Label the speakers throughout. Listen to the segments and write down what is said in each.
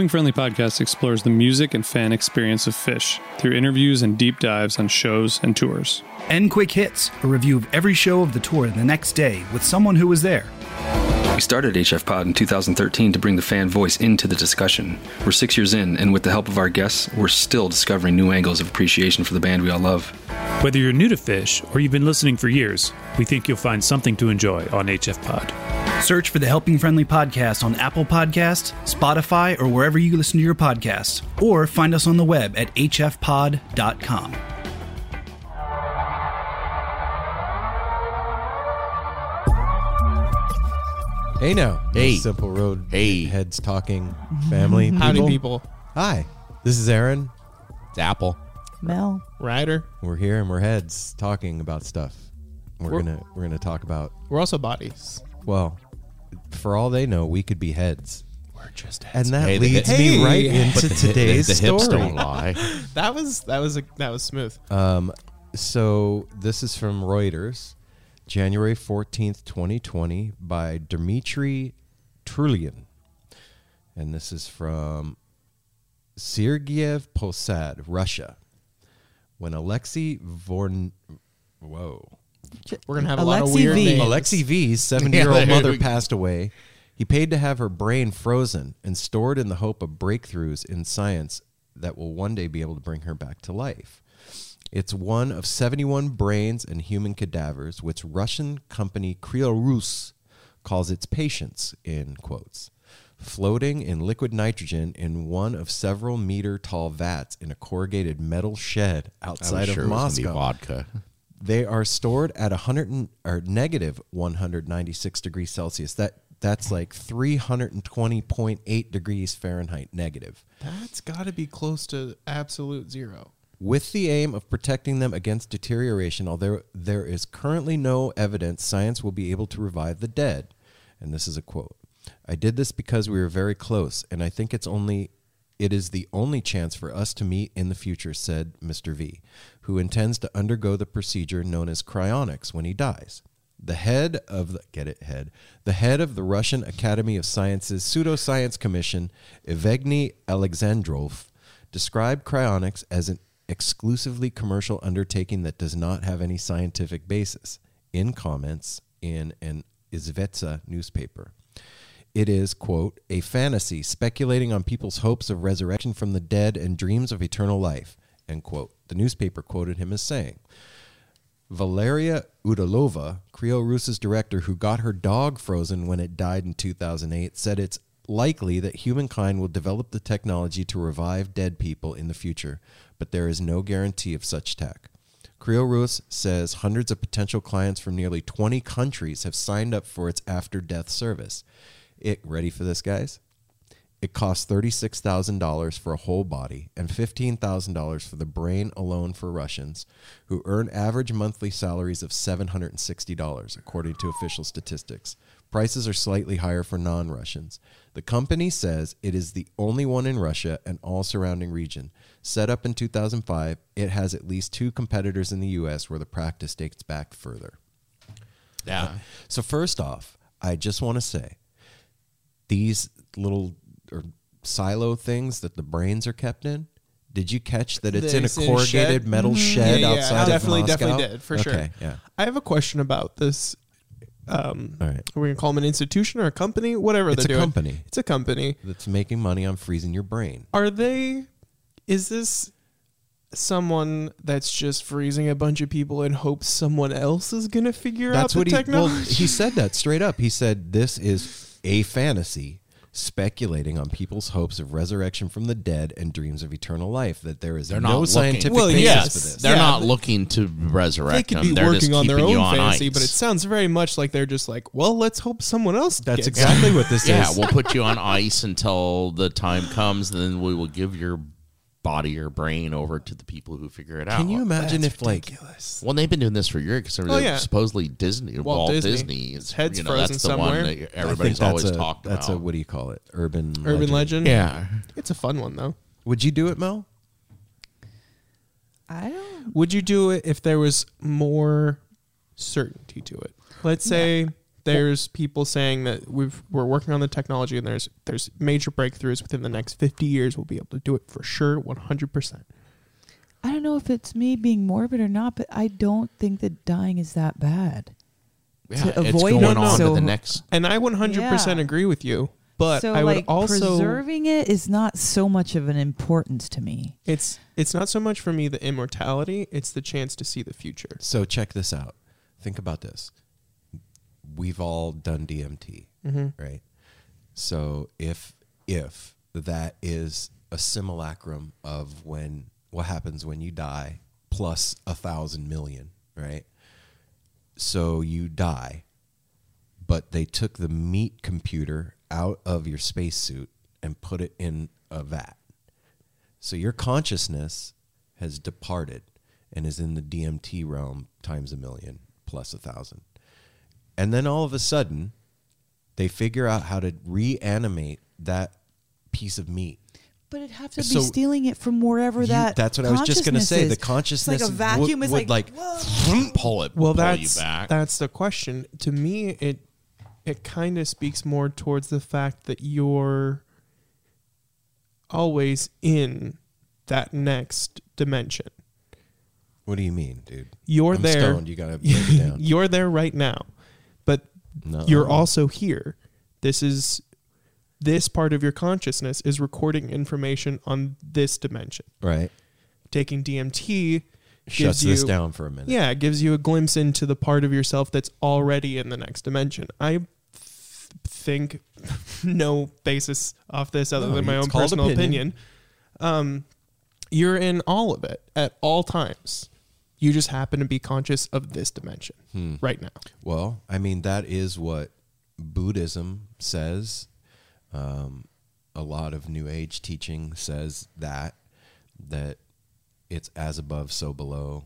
Speaker 1: The Friendly podcast explores the music and fan experience of Phish through interviews and deep dives on shows and tours.
Speaker 2: And Quick Hits, a review of every show of the tour the next day with someone who was there.
Speaker 3: We started HF Pod in 2013 to bring the fan voice into the discussion. We're six years in, and with the help of our guests, we're still discovering new angles of appreciation for the band we all love.
Speaker 4: Whether you're new to Phish or you've been listening for years, we think you'll find something to enjoy on HF Pod.
Speaker 2: Search for the Helping Friendly podcast on Apple Podcast, Spotify, or wherever you listen to your podcasts, or find us on the web at hfpod.com.
Speaker 5: Hey now,
Speaker 6: Hey.
Speaker 5: Simple Road.
Speaker 6: Hey.
Speaker 5: heads talking family.
Speaker 7: Howdy, people.
Speaker 5: Hi, this is Aaron.
Speaker 6: It's Apple.
Speaker 8: Mel.
Speaker 7: Ryder.
Speaker 5: We're here and we're heads talking about stuff. We're,
Speaker 7: We're-
Speaker 5: gonna we're gonna talk about
Speaker 7: We're also bodies.
Speaker 5: well, for all they know, we could be heads,
Speaker 7: We're just
Speaker 5: and that
Speaker 6: Hey,
Speaker 5: leads
Speaker 6: hip-
Speaker 5: me
Speaker 7: Hey.
Speaker 5: right
Speaker 7: But
Speaker 5: into
Speaker 6: the,
Speaker 5: today's
Speaker 6: the, the hips
Speaker 5: story.
Speaker 6: don't lie.
Speaker 7: that was that was a, that was smooth.
Speaker 5: Um, so this is from Reuters, January fourteenth, twenty twenty, by Dmitry Trulian, and this is from Sergiev Posad, Russia. When Alexei Vorn, whoa,
Speaker 7: We're gonna have a lot of
Speaker 8: Alexei
Speaker 7: weird
Speaker 8: V.
Speaker 7: names.
Speaker 5: Alexei V's 70 year old
Speaker 6: Yeah, there
Speaker 5: mother
Speaker 6: go.
Speaker 5: passed away. He paid to have her brain frozen and stored in the hope of breakthroughs in science that will one day be able to bring her back to life. It's one of 71 brains and human cadavers, which Russian company KrioRus calls its patients, in quotes, floating in liquid nitrogen in one of several meter tall vats in a corrugated metal shed
Speaker 6: I was
Speaker 5: outside
Speaker 6: sure
Speaker 5: of
Speaker 6: it was gonna be
Speaker 5: Moscow.
Speaker 6: vodka.
Speaker 5: They are stored at 100 or negative 196 degrees Celsius. That that's like 320.8 degrees Fahrenheit negative.
Speaker 7: That's got to be close to absolute zero.
Speaker 5: With the aim of protecting them against deterioration, although there is currently no evidence science will be able to revive the dead. And this is a quote. I did this because we were very close, and I think it's only it is the only chance for us to meet in the future, said Mr. V, who intends to undergo the procedure known as cryonics when he dies. The head of the get it head, the head of the Russian Academy of Sciences Pseudoscience Commission, Evgeny Alexandrov, described cryonics as an exclusively commercial undertaking that does not have any scientific basis. In comments in an Izvestia newspaper. It is, quote, a fantasy speculating on people's hopes of resurrection from the dead and dreams of eternal life, end quote. The newspaper quoted him as saying, Valeria Udalova, KrioRus's director who got her dog frozen when it died in 2008, said it's likely that humankind will develop the technology to revive dead people in the future, but there is no guarantee of such tech. KrioRus says hundreds of potential clients from nearly 20 countries have signed up for its after death service. It ready for this, guys? It costs $36,000 for a whole body and $15,000 for the brain alone for Russians, who earn average monthly salaries of $760, according to official statistics. Prices are slightly higher for non Russians. The company says it is the only one in Russia and all surrounding region. Set up in 2005, it has at least two competitors in the U.S. where the practice dates back further.
Speaker 6: Yeah.
Speaker 5: So, first off, I just want to say these little or silo things that the brains are kept in. Did you catch that it's in a
Speaker 7: in a
Speaker 5: corrugated metal
Speaker 7: Mhm.
Speaker 5: shed
Speaker 7: Yeah, yeah,
Speaker 5: outside
Speaker 7: definitely,
Speaker 5: of Moscow?
Speaker 7: definitely did for sure.
Speaker 5: Yeah.
Speaker 7: I have a question about this. Um,
Speaker 5: All right.
Speaker 7: Are we gonna call them an institution or a company? Whatever
Speaker 5: It's
Speaker 7: they're
Speaker 5: a
Speaker 7: doing.
Speaker 5: company.
Speaker 7: It's a company.
Speaker 5: That's making money on freezing your brain.
Speaker 7: Are they? Is this someone that's just freezing a bunch of people in hopes someone else is gonna figure
Speaker 5: That's
Speaker 7: out
Speaker 5: what
Speaker 7: the
Speaker 5: he well,
Speaker 7: technology?
Speaker 5: he said that straight up. He said this is a fantasy speculating on people's hopes of resurrection from the dead and dreams of eternal life that there is
Speaker 6: They're
Speaker 5: no
Speaker 6: not looking-
Speaker 5: scientific
Speaker 7: Well,
Speaker 5: basis
Speaker 7: yes.
Speaker 5: for this.
Speaker 6: They're
Speaker 7: Yeah,
Speaker 6: not
Speaker 7: but-
Speaker 6: looking to resurrect
Speaker 7: they could
Speaker 6: them.
Speaker 7: be
Speaker 6: They're
Speaker 7: working
Speaker 6: just
Speaker 7: on their
Speaker 6: keeping you
Speaker 7: own
Speaker 6: on
Speaker 7: fantasy,
Speaker 6: ice.
Speaker 7: but it sounds very much like they're just like, well, let's hope someone else.
Speaker 5: That's
Speaker 7: gets it.
Speaker 5: exactly what this is.
Speaker 6: yeah,
Speaker 5: is.
Speaker 6: we'll put you on ice until the time comes, and then we will give your body or brain over to the people who figure it out.
Speaker 5: Can you imagine
Speaker 7: That's
Speaker 5: if like
Speaker 7: ridiculous.
Speaker 6: Well, they've been doing this for years because
Speaker 7: Oh, yeah.
Speaker 6: supposedly Disney, Walt,
Speaker 7: Walt
Speaker 6: Disney,
Speaker 7: Disney.
Speaker 6: is
Speaker 7: head's
Speaker 6: you know,
Speaker 7: frozen
Speaker 6: that's the
Speaker 7: somewhere.
Speaker 6: one that everybody's always
Speaker 5: a,
Speaker 6: talked
Speaker 5: That's
Speaker 6: about.
Speaker 5: That's a what do you call it? Urban
Speaker 7: Urban legend.
Speaker 6: yeah,
Speaker 7: It's a fun one though.
Speaker 5: Would you do it, Mel?
Speaker 8: I don't.
Speaker 7: Would you do it if there was more certainty to it? Let's say there's people saying that we've we're working on the technology and there's there's major breakthroughs within the next 50 years we'll be able to do it for sure 100%.
Speaker 8: I don't know if it's me being morbid or not, but I don't think that dying is that bad.
Speaker 6: yeah
Speaker 8: To
Speaker 6: it's
Speaker 8: avoid
Speaker 6: going
Speaker 7: it,
Speaker 6: on
Speaker 8: so-
Speaker 6: to the next.
Speaker 7: And I 100%
Speaker 8: Yeah.
Speaker 7: agree with you, but
Speaker 8: so
Speaker 7: I would
Speaker 8: like
Speaker 7: also
Speaker 8: preserving it is not so much of an importance to me.
Speaker 7: it's it's not so much for me the immortality, it's the chance to see the future.
Speaker 5: So check this out. Think about this. We've all done DMT,
Speaker 7: Mm-hmm.
Speaker 5: right? So if if that is a simulacrum of when what happens when you die plus a thousand million, right? So you die, but they took the meat computer out of your spacesuit and put it in a vat. So your consciousness has departed and is in the DMT realm times a million plus a thousand. And then all of a sudden, they figure out how to reanimate that piece of meat.
Speaker 8: But it'd have to be stealing it from wherever
Speaker 5: You-
Speaker 8: that.
Speaker 5: that's what I was just gonna say. The
Speaker 8: consciousness is. It's like a vacuum
Speaker 5: would-
Speaker 8: is
Speaker 5: would
Speaker 8: like,
Speaker 5: like-
Speaker 6: Pull it,
Speaker 7: Well,
Speaker 6: pull
Speaker 7: that's
Speaker 6: you back.
Speaker 7: that's the question. To me, it it kind of speaks more towards the fact that you're always in that next dimension.
Speaker 5: What do you mean, dude?
Speaker 7: You're
Speaker 5: I'm
Speaker 7: there.
Speaker 5: stoned. You gotta break it down.
Speaker 7: You're there right now, but
Speaker 5: No.
Speaker 7: you're also here. This is this part of your consciousness is recording information on this dimension.
Speaker 5: right.
Speaker 7: Taking DMT
Speaker 5: Shuts
Speaker 7: gives
Speaker 5: this
Speaker 7: you-
Speaker 5: down for a minute.
Speaker 7: Yeah, it gives you a glimpse into the part of yourself that's already in the next dimension. I th- think no basis off this other
Speaker 5: No,
Speaker 7: than my own personal
Speaker 5: opinion.
Speaker 7: opinion. Um, you're in all of it at all times. You just happen to be conscious of this dimension
Speaker 5: Hmm.
Speaker 7: right now.
Speaker 5: Well, I mean, that is what Buddhism says. Um, a lot of New Age teaching says that that it's as above, so below,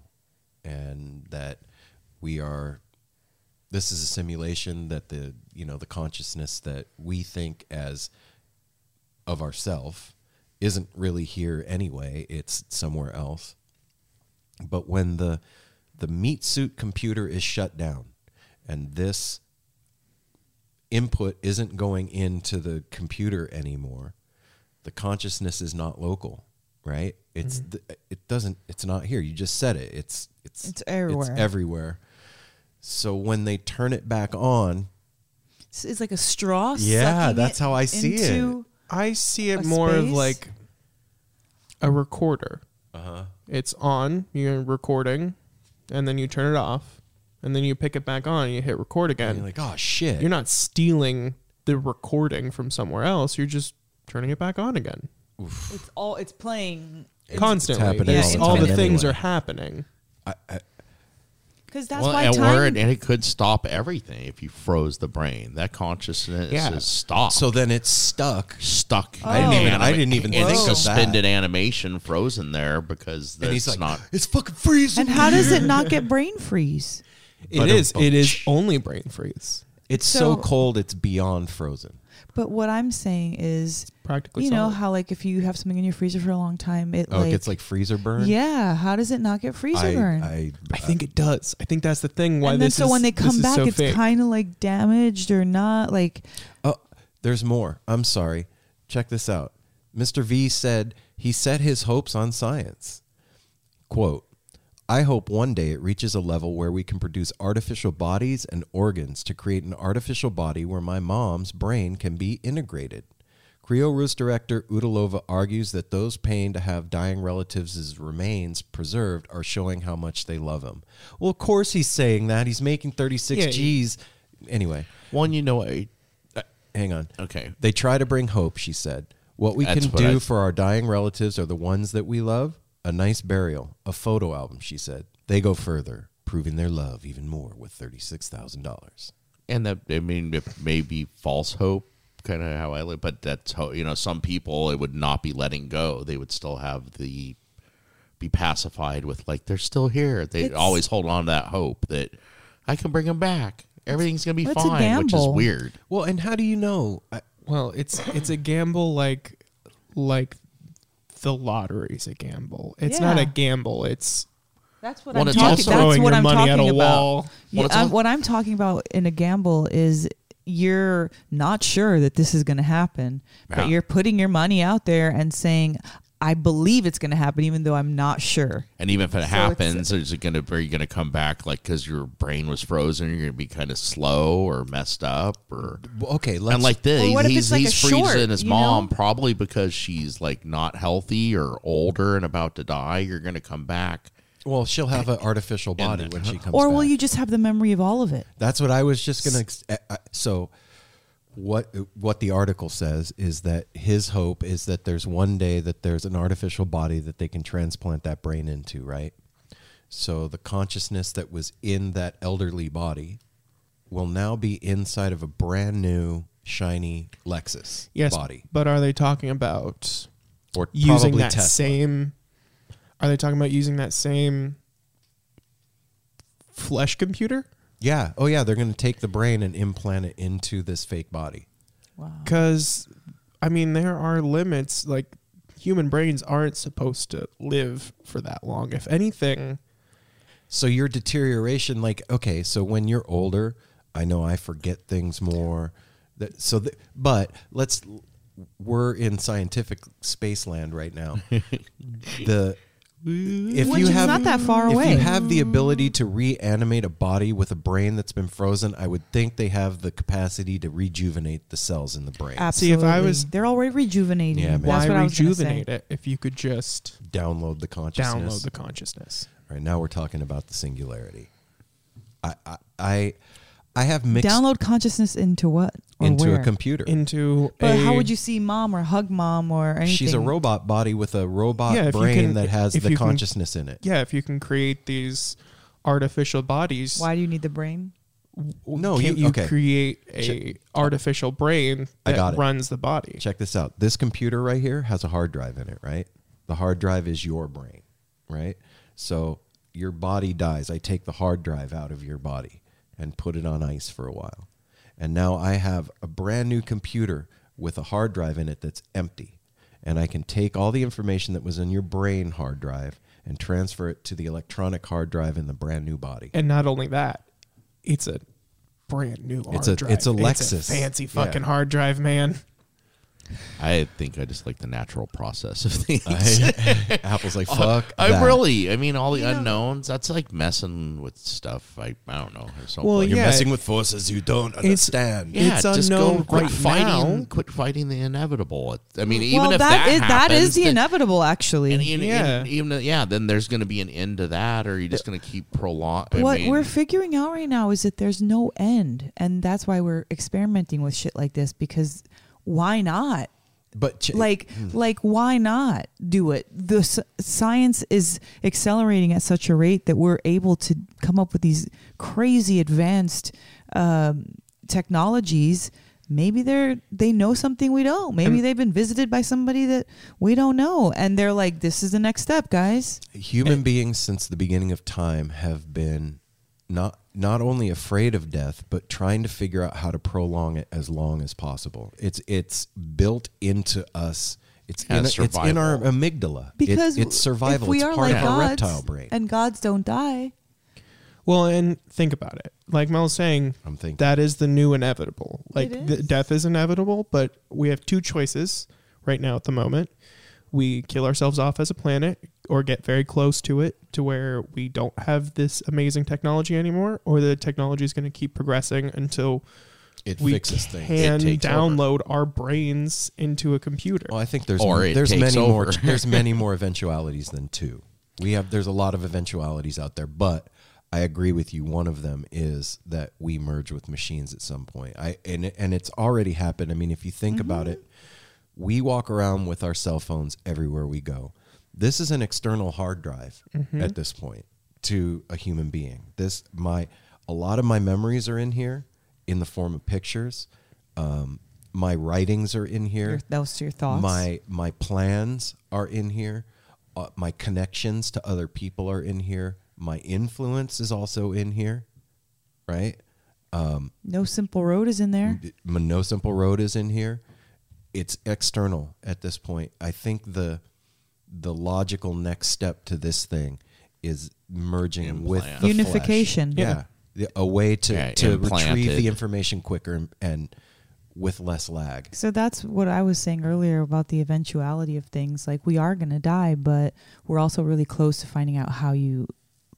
Speaker 5: and that we are. This is a simulation that the you know the consciousness that we think as of ourself isn't really here anyway. It's somewhere else. But when the the meat suit computer is shut down and this input isn't going into the computer anymore, the consciousness is not local, right? It's
Speaker 8: Mm-hmm.
Speaker 5: the, it doesn't it's not here. You just said it. It's it's
Speaker 8: It's everywhere.
Speaker 5: It's everywhere. So when they turn it back on,
Speaker 8: It's, it's like a straw.
Speaker 5: Yeah, that's how I see it.
Speaker 7: I see it
Speaker 8: A
Speaker 7: more of like a recorder.
Speaker 5: uh-huh.
Speaker 7: It's on, you're recording, and then you turn it off, and then you pick it back on, and you hit record
Speaker 5: and
Speaker 7: again.
Speaker 5: you're like, "Oh shit."
Speaker 7: You're not stealing the recording from somewhere else. You're just turning it back on again
Speaker 8: It's all. It's playing
Speaker 7: constantly.
Speaker 5: happening
Speaker 7: There's-
Speaker 8: all the
Speaker 7: all
Speaker 8: time
Speaker 7: the things
Speaker 5: anyway.
Speaker 7: are happening.
Speaker 5: I, I,
Speaker 8: because that's
Speaker 6: well,
Speaker 8: why
Speaker 6: and,
Speaker 8: time.
Speaker 6: or it, and it could stop everything if you froze the brain. That consciousness
Speaker 7: Yeah.
Speaker 6: is stopped.
Speaker 5: so then it's stuck.
Speaker 6: stuck. Oh.
Speaker 8: I didn't even-
Speaker 5: I didn't even
Speaker 6: in
Speaker 5: think of that.
Speaker 6: suspended animation, frozen there because
Speaker 5: And he's
Speaker 6: that's
Speaker 5: like,
Speaker 6: not.
Speaker 5: "It's fucking freezing."
Speaker 8: and how does it not get brain freeze?
Speaker 7: It
Speaker 5: But
Speaker 7: is.
Speaker 5: a-
Speaker 7: It is only brain freeze.
Speaker 5: It's so,
Speaker 8: So-
Speaker 5: cold it's beyond frozen.
Speaker 8: But what I'm saying is,
Speaker 7: Practically.
Speaker 8: you know
Speaker 7: solid.
Speaker 8: how like if you have something in your freezer for a long time, it
Speaker 5: Oh,
Speaker 8: like
Speaker 5: it gets like freezer burn.
Speaker 8: yeah. How does it not get freezer
Speaker 5: I,
Speaker 8: burn?
Speaker 5: I,
Speaker 7: I think it does. I think that's the thing. Why
Speaker 8: and then
Speaker 7: this
Speaker 8: so
Speaker 7: is,
Speaker 8: when they come back,
Speaker 7: so
Speaker 8: it's kind of like damaged or not. Like
Speaker 5: Oh, there's more. I'm sorry. Check this out. Mr. V said he set his hopes on science. Quote, I hope one day it reaches a level where we can produce artificial bodies and organs to create an artificial body where my mom's brain can be integrated. KrioRus director Udalova argues that those paying to have dying relatives' remains preserved are showing how much they love him. Well, of course he's saying that. He's making 36
Speaker 7: Yeah,
Speaker 5: G's. Anyway,
Speaker 6: One, you know, I-
Speaker 5: hang on.
Speaker 6: okay.
Speaker 5: They try to bring hope, she said. What we
Speaker 6: That's
Speaker 5: can
Speaker 6: what
Speaker 5: do
Speaker 6: I-
Speaker 5: for our dying relatives are the ones that we love. A nice burial, a photo album, she said. They go further, proving their love even more with $36,000.
Speaker 6: and that I mean, it may be false hope, kind of how I live, but that's how you know some people it would not be letting go. They would still have the be pacified with like they're still here. They
Speaker 8: It's-
Speaker 6: always hold on to that hope that I can bring them back. Everything's gonna be fine, which is weird.
Speaker 5: Well, and how do you know? I,
Speaker 7: Well, it's it's a gamble like like the lottery's a gamble. It's not a gamble. It's
Speaker 8: that's what
Speaker 6: Well,
Speaker 8: I'm
Speaker 6: it's
Speaker 8: talking.
Speaker 6: also-
Speaker 8: That's
Speaker 7: throwing
Speaker 8: what
Speaker 7: your
Speaker 8: I'm
Speaker 7: money at
Speaker 8: talking
Speaker 7: a
Speaker 8: about.
Speaker 7: wall.
Speaker 8: Yeah,
Speaker 6: Well, it's uh,
Speaker 8: I'm-
Speaker 6: al-
Speaker 8: what I'm talking about in a gamble is you're not sure that this is going to happen,
Speaker 6: Yeah.
Speaker 8: but you're putting your money out there and saying, "I believe it's going to happen," even though I'm not sure.
Speaker 6: And even if it
Speaker 8: So
Speaker 6: happens, is it gonna are you gonna come back like because your brain was frozen? You're gonna be kind of slow or messed up or
Speaker 5: okay, let's.
Speaker 6: and like this,
Speaker 8: Well, what if
Speaker 6: he's
Speaker 8: it's like
Speaker 6: he's
Speaker 8: a
Speaker 6: freezing
Speaker 8: short,
Speaker 6: his
Speaker 8: you
Speaker 6: mom
Speaker 8: know?
Speaker 6: probably because she's like not healthy or older and about to die. You're gonna come back.
Speaker 5: well, she'll have an artificial body when she comes
Speaker 8: Or will
Speaker 5: back.
Speaker 8: you just have the memory of all of it?
Speaker 5: That's what I was just going to. Eh, eh, so, what what the article says is that his hope is that there's one day that there's an artificial body that they can transplant that brain into, right? So the consciousness that was in that elderly body will now be inside of a brand new shiny Lexus
Speaker 7: yes,
Speaker 5: body
Speaker 7: but are they talking about
Speaker 5: or
Speaker 7: using that
Speaker 5: Tesla.
Speaker 7: same? Are they talking about using that same flesh computer?
Speaker 5: Yeah. Oh yeah, they're going to take the brain and implant it into this fake body.
Speaker 8: Wow.
Speaker 7: Because, I mean, there are limits. Like, human brains aren't supposed to live for that long. If anything,
Speaker 5: So your deterioration, like okay, so when you're older, I know I forget things more. That so, th- but let's we're in scientific space land right now. the if
Speaker 8: Which
Speaker 5: you have
Speaker 8: not that far
Speaker 5: if you have the ability to reanimate a body with a brain that's been frozen, I would think they have the capacity to rejuvenate the cells in the brain.
Speaker 8: Absolutely.
Speaker 7: See, if I was-
Speaker 8: they're already rejuvenating.
Speaker 5: Yeah, man.
Speaker 7: Why
Speaker 8: what I was gonna
Speaker 7: rejuvenate it if you could just
Speaker 5: Download the consciousness.
Speaker 7: download the consciousness?
Speaker 5: Right now, we're talking about the singularity. I I I, I have mixed
Speaker 8: Download consciousness into what? Or
Speaker 5: into
Speaker 8: where?
Speaker 5: a computer.
Speaker 7: Into
Speaker 8: But
Speaker 7: a,
Speaker 8: how would you see mom or hug mom or anything?
Speaker 5: She's a robot body with a robot
Speaker 7: Yeah, if you
Speaker 5: brain
Speaker 7: can-
Speaker 5: that has
Speaker 7: if
Speaker 5: the
Speaker 7: you can-
Speaker 5: consciousness in it.
Speaker 7: Yeah, if you can create these artificial bodies,
Speaker 8: Why do you need the brain?
Speaker 5: No,
Speaker 7: can't
Speaker 5: you-
Speaker 7: you,
Speaker 5: okay.
Speaker 7: create a artificial brain
Speaker 5: I
Speaker 7: that
Speaker 5: got it.
Speaker 7: runs the body?
Speaker 5: Check this out. This computer right here has a hard drive in it, right? The hard drive is your brain, right? So your body dies. I take the hard drive out of your body and put it on ice for a while. And now I have a brand new computer with a hard drive in it that's empty. And I can take all the information that was in your brain hard drive and transfer it to the electronic hard drive in the brand new body.
Speaker 7: And not only that, it's a brand new hard
Speaker 5: It's a-
Speaker 7: drive.
Speaker 5: it's a Lexus.
Speaker 7: fancy
Speaker 5: Yeah.
Speaker 7: fucking hard drive, man.
Speaker 6: I think I just like the natural process of things.
Speaker 5: I- Apple's like, uh, fuck.
Speaker 6: I
Speaker 5: that.
Speaker 6: really, I mean, all the unknowns. That's like messing with stuff. I, I don't know. Or something.
Speaker 7: Well,
Speaker 6: like,
Speaker 5: You're
Speaker 7: Yeah.
Speaker 5: messing with forces you don't understand.
Speaker 6: yeah,
Speaker 7: it's
Speaker 6: just
Speaker 7: unknown
Speaker 6: go quit
Speaker 7: right
Speaker 6: fighting.
Speaker 7: now.
Speaker 6: Quit fighting the inevitable. I mean, even
Speaker 8: well,
Speaker 6: if
Speaker 8: that
Speaker 6: that
Speaker 8: is
Speaker 6: happens,
Speaker 8: is the
Speaker 6: then-
Speaker 8: inevitable, actually.
Speaker 6: And even,
Speaker 7: Yeah.
Speaker 6: even, even yeah, then there's going to be an end to that, or you're just going to keep prolong. I
Speaker 8: what
Speaker 6: mean,
Speaker 8: we're figuring out right now is that there's no end, and that's why we're experimenting with shit like this. Because why not?
Speaker 5: But ch-
Speaker 8: like like why not do it? The s- science is accelerating at such a rate that we're able to come up with these crazy advanced um, technologies. Maybe they're they know something we don't. Maybe they've been visited by somebody that we don't know. And they're like this is the next step guys.
Speaker 5: Human beings since the beginning of time have been not not only afraid of death but trying to figure out how to prolong it as long as possible it's it's built into us it's in,
Speaker 6: As
Speaker 5: it's in our
Speaker 6: survival.
Speaker 5: amygdala It-
Speaker 8: because
Speaker 5: it's survival
Speaker 8: if we
Speaker 5: it's
Speaker 8: are
Speaker 5: part
Speaker 8: like
Speaker 5: of our reptile brain
Speaker 8: and gods don't die
Speaker 7: Well, and think about it. Like Mel was saying,
Speaker 5: i'm thinking
Speaker 7: that is the new inevitable. Like
Speaker 8: It
Speaker 7: the, death is inevitable, but we have two choices right now at the moment. We kill ourselves off as a planet or get very close to it to where we don't have this amazing technology anymore or the technology is going to keep progressing until
Speaker 5: it
Speaker 7: we
Speaker 5: fixes things
Speaker 7: can
Speaker 6: It takes over.
Speaker 7: download our brains into a computer.
Speaker 5: well i think there's
Speaker 6: Or it
Speaker 5: there's
Speaker 6: takes
Speaker 5: many more there's many more eventualities than two we have there's a lot of eventualities out there but I agree with you. One of them is that we merge with machines at some point. I and and it's already happened. I mean, if you think about mm-hmm. it, we walk around with our cell phones everywhere we go. This is an external hard drive at this point to a human being. This my a lot of my memories are in here in the form of pictures. Um, my writings are in here.
Speaker 8: your, those are your thoughts
Speaker 5: My my plans are in here. Uh, my connections to other people are in here. My influence is also in here, right?
Speaker 8: no simple road is in there
Speaker 5: No Simple Road is in here. It's external at this point. I think the the logical next step to this thing is merging with
Speaker 6: Implant.
Speaker 5: the flesh.
Speaker 8: Unification.
Speaker 5: Yeah, The- a way to
Speaker 6: Yeah,
Speaker 5: to retrieve the information quicker and, and with less lag.
Speaker 8: So that's what I was saying earlier about the eventuality of things. Like we are going to die, but we're also really close to finding out how you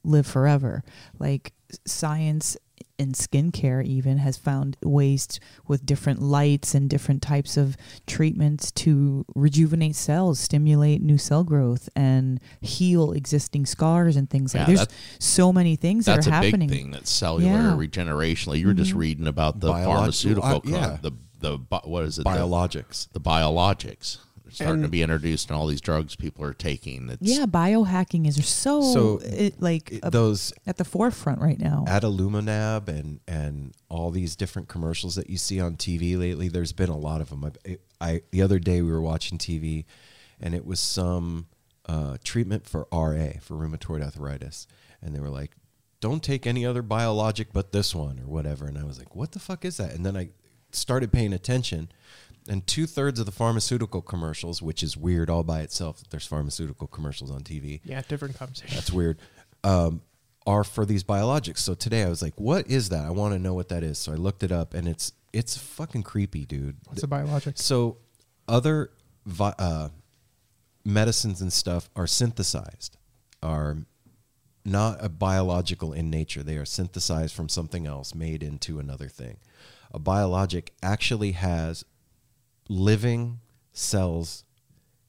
Speaker 8: live forever. Like science in skincare even has found ways t with different lights and different types of treatments to rejuvenate cells, stimulate new cell growth and heal existing scars and things like
Speaker 6: Yeah,
Speaker 8: There's
Speaker 6: that-
Speaker 8: so many things that
Speaker 6: That's
Speaker 8: are
Speaker 6: a
Speaker 8: happening.
Speaker 6: big thing. That's cellular
Speaker 8: Yeah.
Speaker 6: regeneration. Like you were just reading about the
Speaker 5: Biolog-
Speaker 6: pharmaceutical,
Speaker 5: uh, yeah.
Speaker 6: the the what is it? The-
Speaker 5: Biologics.
Speaker 6: The, biologics. They're starting to be introduced and all these drugs people are taking. It's,
Speaker 8: yeah, biohacking is so,
Speaker 5: So,
Speaker 8: it, like
Speaker 5: It-
Speaker 8: a-
Speaker 5: those
Speaker 8: at the forefront right now.
Speaker 5: adalimumab and and all these different commercials that you see on TV lately. There's been a lot of them. I, I the other day we were watching TV, and it was some uh, treatment for RA for rheumatoid arthritis, and they were like, "Don't take any other biologic but this one or whatever." And I was like, "What the fuck is that?" And then I started paying attention. And two thirds of the pharmaceutical commercials, which is weird all by itself, that there's pharmaceutical commercials on TV
Speaker 7: yeah, different conversation.
Speaker 5: that's weird. Um, are for these biologics. So today I was like, "What is that? I want to know what that is." So I looked it up, and it's it's fucking creepy, dude.
Speaker 7: What's a biologic?
Speaker 5: So other vi- uh, medicines and stuff are synthesized, are not a biological in nature. They are synthesized from something else, made into another thing. A biologic actually has living cells.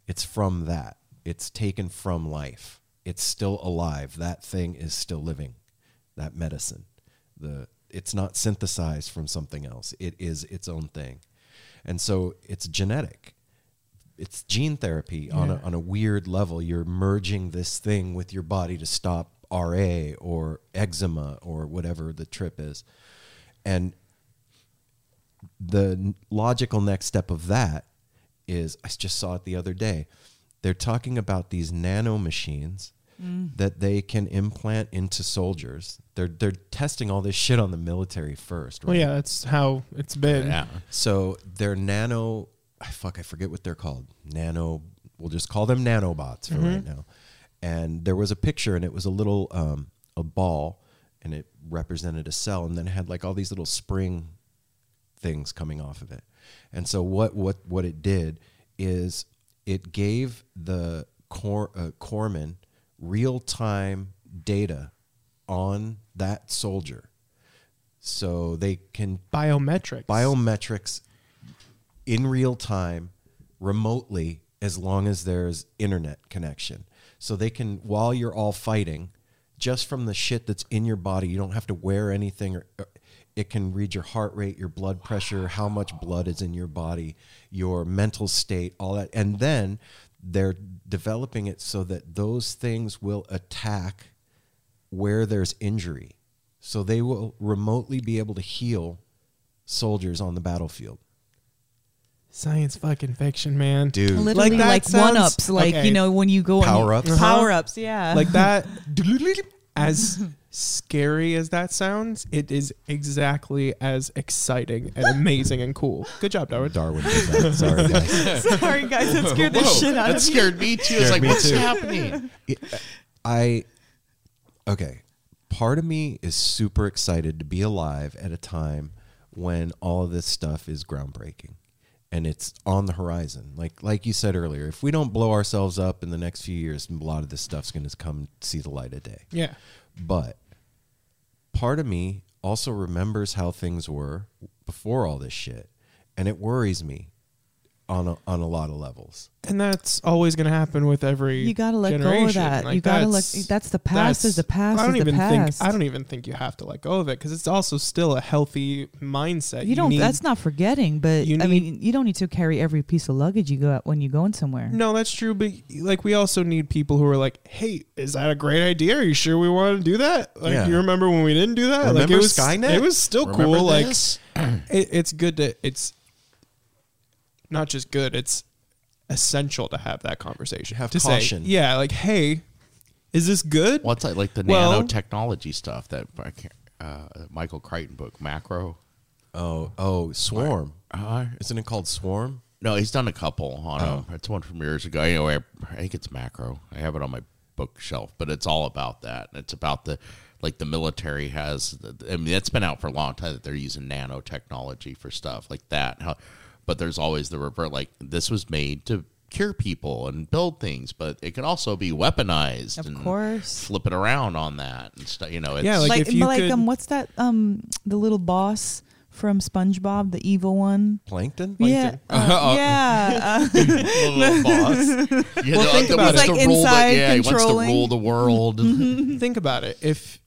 Speaker 5: It's from that. It's taken from life. It's still alive. That thing is still living. That medicine. The it's not synthesized from something else. It is its own thing. And so it's genetic it's gene therapy on a, on a weird level. You're merging this thing with your body to stop RA or eczema or whatever the trip is. And the logical next step of that is I just saw it the other day. They're talking about these nano machines that they can implant into soldiers. They're they're testing all this shit on the military first, right?
Speaker 7: Well, yeah, that's how it's been.
Speaker 6: Yeah.
Speaker 5: So they're nano. I fuck. I forget what they're called. Nano. We'll just call them nanobots for right now. And there was a picture, and it was a little um, a ball, and it represented a cell, and then it had like all these little spring things coming off of it. And so what what what it did is it gave the cor- uh, corpsman real time data on that soldier, so they can
Speaker 7: Biometrics.
Speaker 5: biometrics in real time remotely as long as there's internet connection so they can while you're all fighting just from the shit that's in your body you don't have to wear anything or, or it can read your heart rate your blood pressure how much blood is in your body your mental state all that and then they're developing it so that those things will attack where there's injury so they will remotely be able to heal soldiers on the battlefield.
Speaker 7: Science fucking fiction, man.
Speaker 5: Dude,
Speaker 8: Literally
Speaker 7: that
Speaker 8: like,
Speaker 7: sounds-
Speaker 8: one ups, like
Speaker 7: okay.
Speaker 8: you know when you go
Speaker 5: Power ups?
Speaker 7: Uh-huh.
Speaker 8: power ups, yeah.
Speaker 7: Like that. as scary as that sounds, it is exactly as exciting and amazing and cool. Good job, Darwin.
Speaker 5: Darwin did that. Sorry, guys.
Speaker 8: Sorry guys, that scared the
Speaker 6: Whoa,
Speaker 8: shit out
Speaker 6: that
Speaker 8: of me.
Speaker 6: That scared me too. It's
Speaker 5: Scared
Speaker 6: like,
Speaker 5: me
Speaker 6: what's
Speaker 5: too.
Speaker 6: happening?
Speaker 5: Uh, I okay. Part of me is super excited to be alive at a time when all of this stuff is groundbreaking and it's on the horizon. Like like you said earlier, if we don't blow ourselves up in the next few years, a lot of this stuff's going to come see the light of day.
Speaker 7: Yeah.
Speaker 5: But part of me also remembers how things were before all this shit, and it worries me on a, on a lot of levels.
Speaker 7: And that's always going to happen with every.
Speaker 8: You gotta let go of that.
Speaker 7: Like,
Speaker 8: You gotta let-
Speaker 7: that's-
Speaker 8: that's the past is the past
Speaker 7: I don't
Speaker 8: is the
Speaker 7: even
Speaker 8: past.
Speaker 7: think. I don't even think you have to let go of it because it's also still a healthy mindset.
Speaker 8: you don't.
Speaker 7: need-
Speaker 8: that's not forgetting, but
Speaker 7: you
Speaker 8: I mean, you don't need to carry every piece of luggage you go out when you're going somewhere.
Speaker 7: No, that's true. But like, we also need people who are like, "Hey, is that a great idea? Are you sure we want to do that? Like,
Speaker 5: Yeah.
Speaker 7: you remember when we didn't do that? like,
Speaker 5: Remember
Speaker 7: it was
Speaker 5: Skynet?
Speaker 7: It was still
Speaker 6: Remember
Speaker 7: cool. Like, it, it's good to. It's not just good. It's essential to have that conversation.
Speaker 5: Have
Speaker 7: to
Speaker 5: caution.
Speaker 7: Say, yeah, like, hey, is this good?
Speaker 6: What's like, like the
Speaker 7: Well-
Speaker 6: nanotechnology stuff that uh, Michael Crichton book, Macro?
Speaker 5: Oh, oh, Swarm.
Speaker 6: Uh,
Speaker 5: Isn't it called Swarm?
Speaker 6: no, he's done a couple on
Speaker 5: Oh.
Speaker 6: him. It's one from years ago. Anyway, I think it's Macro. I have it on my bookshelf, but it's all about that. It's about the like the military has. I mean, it's been out for a long time that they're using nanotechnology for stuff like that. How, but there's always the revert. Like this was made to cure people and build things, but it can also be weaponized.
Speaker 8: Of
Speaker 6: and
Speaker 8: course.
Speaker 6: flip it around on that and stuff. You know, it's,
Speaker 7: Yeah, like,
Speaker 8: like,
Speaker 7: if you
Speaker 8: like
Speaker 7: could-
Speaker 8: um, what's that? Um, the little boss from SpongeBob, the evil one.
Speaker 5: Plankton?
Speaker 8: Yeah, uh, yeah. uh,
Speaker 6: little boss. Yeah,
Speaker 7: Well,
Speaker 6: the-
Speaker 7: think
Speaker 6: the-
Speaker 7: about
Speaker 6: wants
Speaker 8: it. Like
Speaker 6: rule the-
Speaker 8: inside
Speaker 6: yeah, he wants to rule the world.
Speaker 7: Think about it. If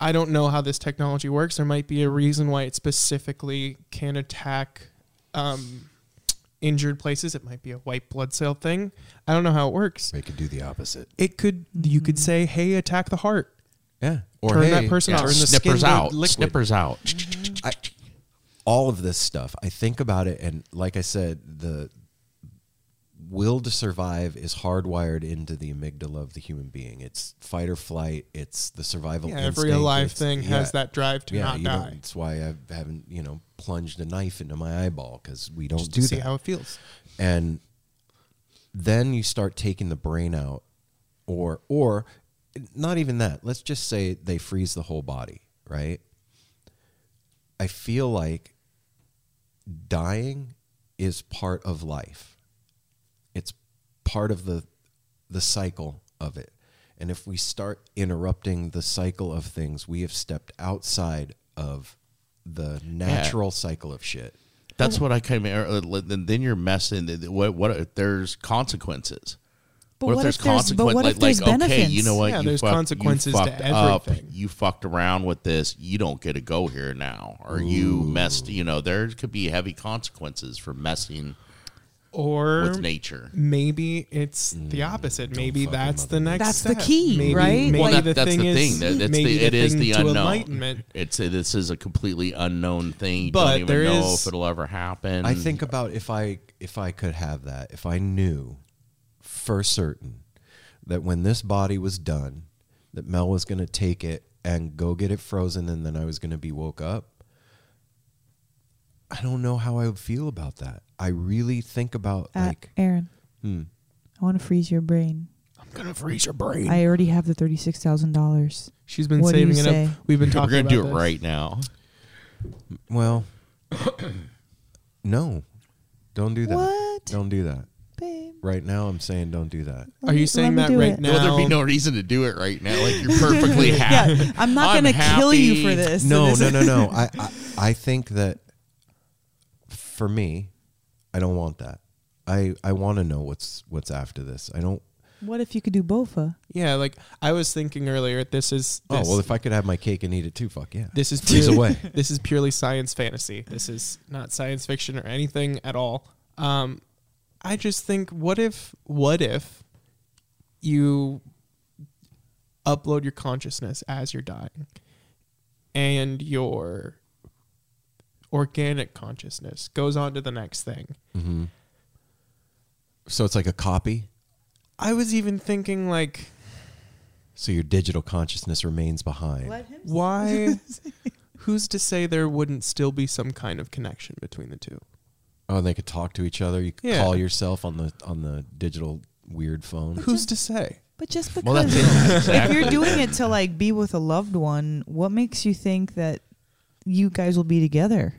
Speaker 7: I don't know how this technology works, there might be a reason why it specifically can attack um, injured places. It might be a white blood cell thing. I don't know how it works.
Speaker 5: They could do the opposite.
Speaker 7: It could. You could say, "Hey, attack the heart."
Speaker 5: Yeah. Or
Speaker 7: Turn
Speaker 5: hey,
Speaker 7: that person
Speaker 5: turn the
Speaker 6: snippers out.
Speaker 5: liquid.
Speaker 6: Snippers out.
Speaker 5: I, all of this stuff, I think about it, and like I said, the will to survive is hardwired into the amygdala of the human being. It's fight or flight. It's the survival.
Speaker 7: Yeah, every
Speaker 5: instinct.
Speaker 7: alive
Speaker 5: It's-
Speaker 7: thing has that drive to
Speaker 5: yeah,
Speaker 7: not
Speaker 5: you
Speaker 7: die.
Speaker 5: That's why I haven't, you know, plunged a knife into my eyeball because we don't
Speaker 7: Just
Speaker 5: do
Speaker 7: see
Speaker 5: that.
Speaker 7: how it feels.
Speaker 5: and then you start taking the brain out or or not even that let's just say they freeze the whole body right i feel like dying is part of life part of the the cycle of it. And if we start interrupting the cycle of things, we have stepped outside of the natural cycle of shit.
Speaker 6: That's what I kind uh, of. Then then you're messing. What? What? There's consequences.
Speaker 8: But what if there's- but
Speaker 6: consequence-
Speaker 8: what if there's
Speaker 6: like, okay,
Speaker 8: benefits?
Speaker 6: you know what?
Speaker 7: Yeah,
Speaker 6: you
Speaker 7: there's
Speaker 6: fucked- you
Speaker 7: consequences to
Speaker 6: fucked up,
Speaker 7: everything.
Speaker 6: You fucked around with this. You don't get to go here now, or you messed. You know, there could be heavy consequences for messing
Speaker 7: Or
Speaker 6: with nature.
Speaker 7: maybe it's the mm, opposite. Maybe that's the next.
Speaker 8: That's the key,
Speaker 7: maybe,
Speaker 8: right?
Speaker 7: Maybe
Speaker 6: well, that,
Speaker 7: the
Speaker 6: that's
Speaker 7: thing
Speaker 6: the
Speaker 7: is,
Speaker 6: thing. That- It's
Speaker 7: maybe
Speaker 6: the, it is
Speaker 7: thing
Speaker 6: the unknown.
Speaker 7: enlightenment.
Speaker 6: It's a, this is a completely unknown thing. You
Speaker 7: But
Speaker 6: don't even
Speaker 7: there
Speaker 6: know
Speaker 7: is-
Speaker 6: if it'll ever happen.
Speaker 5: I think about if I if I could have that, if I knew for certain that when this body was done, that Mel was going to take it and go get it frozen, and then I was going to be woke up. I don't know how I would feel about that. I really think about
Speaker 8: Uh,
Speaker 5: like,
Speaker 8: Aaron,
Speaker 5: hmm,
Speaker 8: I want to freeze your brain.
Speaker 7: I'm gonna freeze your brain.
Speaker 8: I already have the thirty-six thousand dollars.
Speaker 7: She's been
Speaker 8: What
Speaker 7: saving it
Speaker 8: say?
Speaker 7: up. We've been talking.
Speaker 6: we're
Speaker 7: talking
Speaker 6: gonna
Speaker 7: about
Speaker 6: do it
Speaker 7: this.
Speaker 6: right now.
Speaker 5: well, no, don't do that.
Speaker 8: What?
Speaker 5: Don't do that.
Speaker 8: Babe,
Speaker 5: Right now, I'm saying don't do that.
Speaker 8: let
Speaker 7: Are you saying that right
Speaker 8: it.
Speaker 7: now?
Speaker 6: Well, there'd be no reason to do it right now. Like you're perfectly happy.
Speaker 8: Yeah, I'm not
Speaker 6: I'm
Speaker 8: gonna kill you for this.
Speaker 5: No,
Speaker 8: This
Speaker 5: no, no, no. I, I I think that for me, I don't want that. I I want to know what's what's after this. I don't.
Speaker 8: What if you could do bofa?
Speaker 7: Yeah, like I was thinking earlier. This is
Speaker 5: Oh well, if I could have my cake and eat it too, fuck yeah.
Speaker 7: this is
Speaker 5: Please
Speaker 7: purely,
Speaker 5: away.
Speaker 7: This is purely science fantasy. This is not science fiction or anything at all. Um, I just think, what if, what if you upload your consciousness as you're dying, and your organic consciousness goes on to the next thing.
Speaker 5: hmm So it's like a copy.
Speaker 7: I was even thinking, like,
Speaker 5: So your digital consciousness remains behind.
Speaker 7: why? who's to say there wouldn't still be some kind of connection between the two?
Speaker 5: Oh, and they could talk to each other. You could
Speaker 7: Yeah.
Speaker 5: call yourself on the on the digital weird phone.
Speaker 7: Who's to say?
Speaker 8: But just because
Speaker 6: Well,
Speaker 8: if you're doing it to like be with a loved one, what makes you think that you guys will be together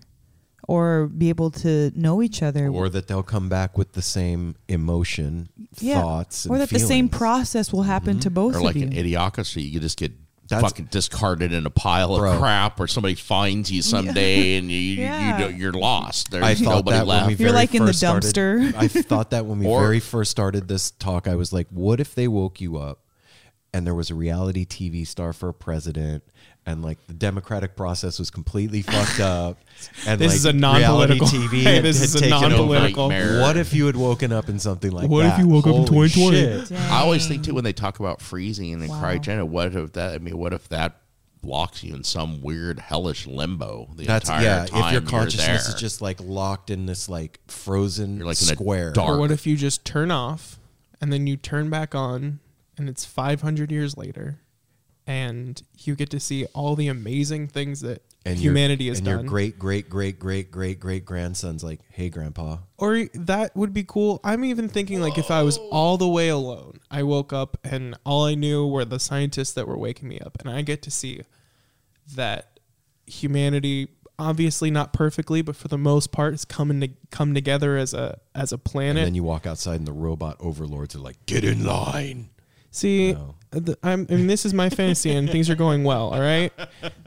Speaker 8: or be able to know each other?
Speaker 5: Or that they'll come back with the same emotion,
Speaker 8: Yeah.
Speaker 5: thoughts, and
Speaker 8: or that the same process will happen to mm-hmm. both
Speaker 6: or
Speaker 8: of
Speaker 6: like
Speaker 8: you.
Speaker 6: an idiocracy. You just get
Speaker 5: That's-
Speaker 6: fucking discarded in a pile
Speaker 5: Bro.
Speaker 6: of crap, or somebody finds you someday and you, you,
Speaker 8: Yeah.
Speaker 6: you don't- you're lost. There's
Speaker 5: I thought
Speaker 6: nobody
Speaker 5: that
Speaker 6: left.
Speaker 5: when we
Speaker 8: You're like in the
Speaker 5: first started-
Speaker 8: dumpster.
Speaker 5: I thought that when we
Speaker 6: Or-
Speaker 5: very first started this talk, I was like, what if they woke you up and there was a reality TV star for a president and like the democratic process was completely fucked up and
Speaker 7: This
Speaker 5: like
Speaker 7: is a non-political-
Speaker 5: TV
Speaker 7: Hey, this
Speaker 5: had
Speaker 7: is a non-political-
Speaker 5: What if you had woken up in something like that?
Speaker 7: What
Speaker 5: that?
Speaker 7: if you woke up in 2020?
Speaker 6: I always think too when they talk about freezing and
Speaker 8: Wow.
Speaker 6: cryogenic, what if that? I mean, what if that blocks you in some weird hellish limbo the
Speaker 5: That's
Speaker 6: entire
Speaker 5: yeah.
Speaker 6: time
Speaker 5: If your
Speaker 6: you're
Speaker 5: consciousness
Speaker 6: there?
Speaker 5: is just like locked in this like frozen
Speaker 6: You're like in a
Speaker 5: square,
Speaker 6: dark-
Speaker 7: Or what if you just turn off and then you turn back on and it's 500 years later and you get to see all the amazing things that
Speaker 5: and your-
Speaker 7: humanity has
Speaker 5: and
Speaker 7: done.
Speaker 5: your great great great great great great grandson's like, hey grandpa,
Speaker 7: or that would be cool. I'm even thinking like if I was oh. all the way alone, I woke up and all I knew were the scientists that were waking me up, and I get to see that humanity, obviously not perfectly, but for the most part, is coming to come together as a as a planet and
Speaker 5: then you walk outside and the robot overlords are like, get in line.
Speaker 7: See,
Speaker 5: No.
Speaker 7: uh, the, I'm, I mean, this is my fantasy, and things are going well. All right,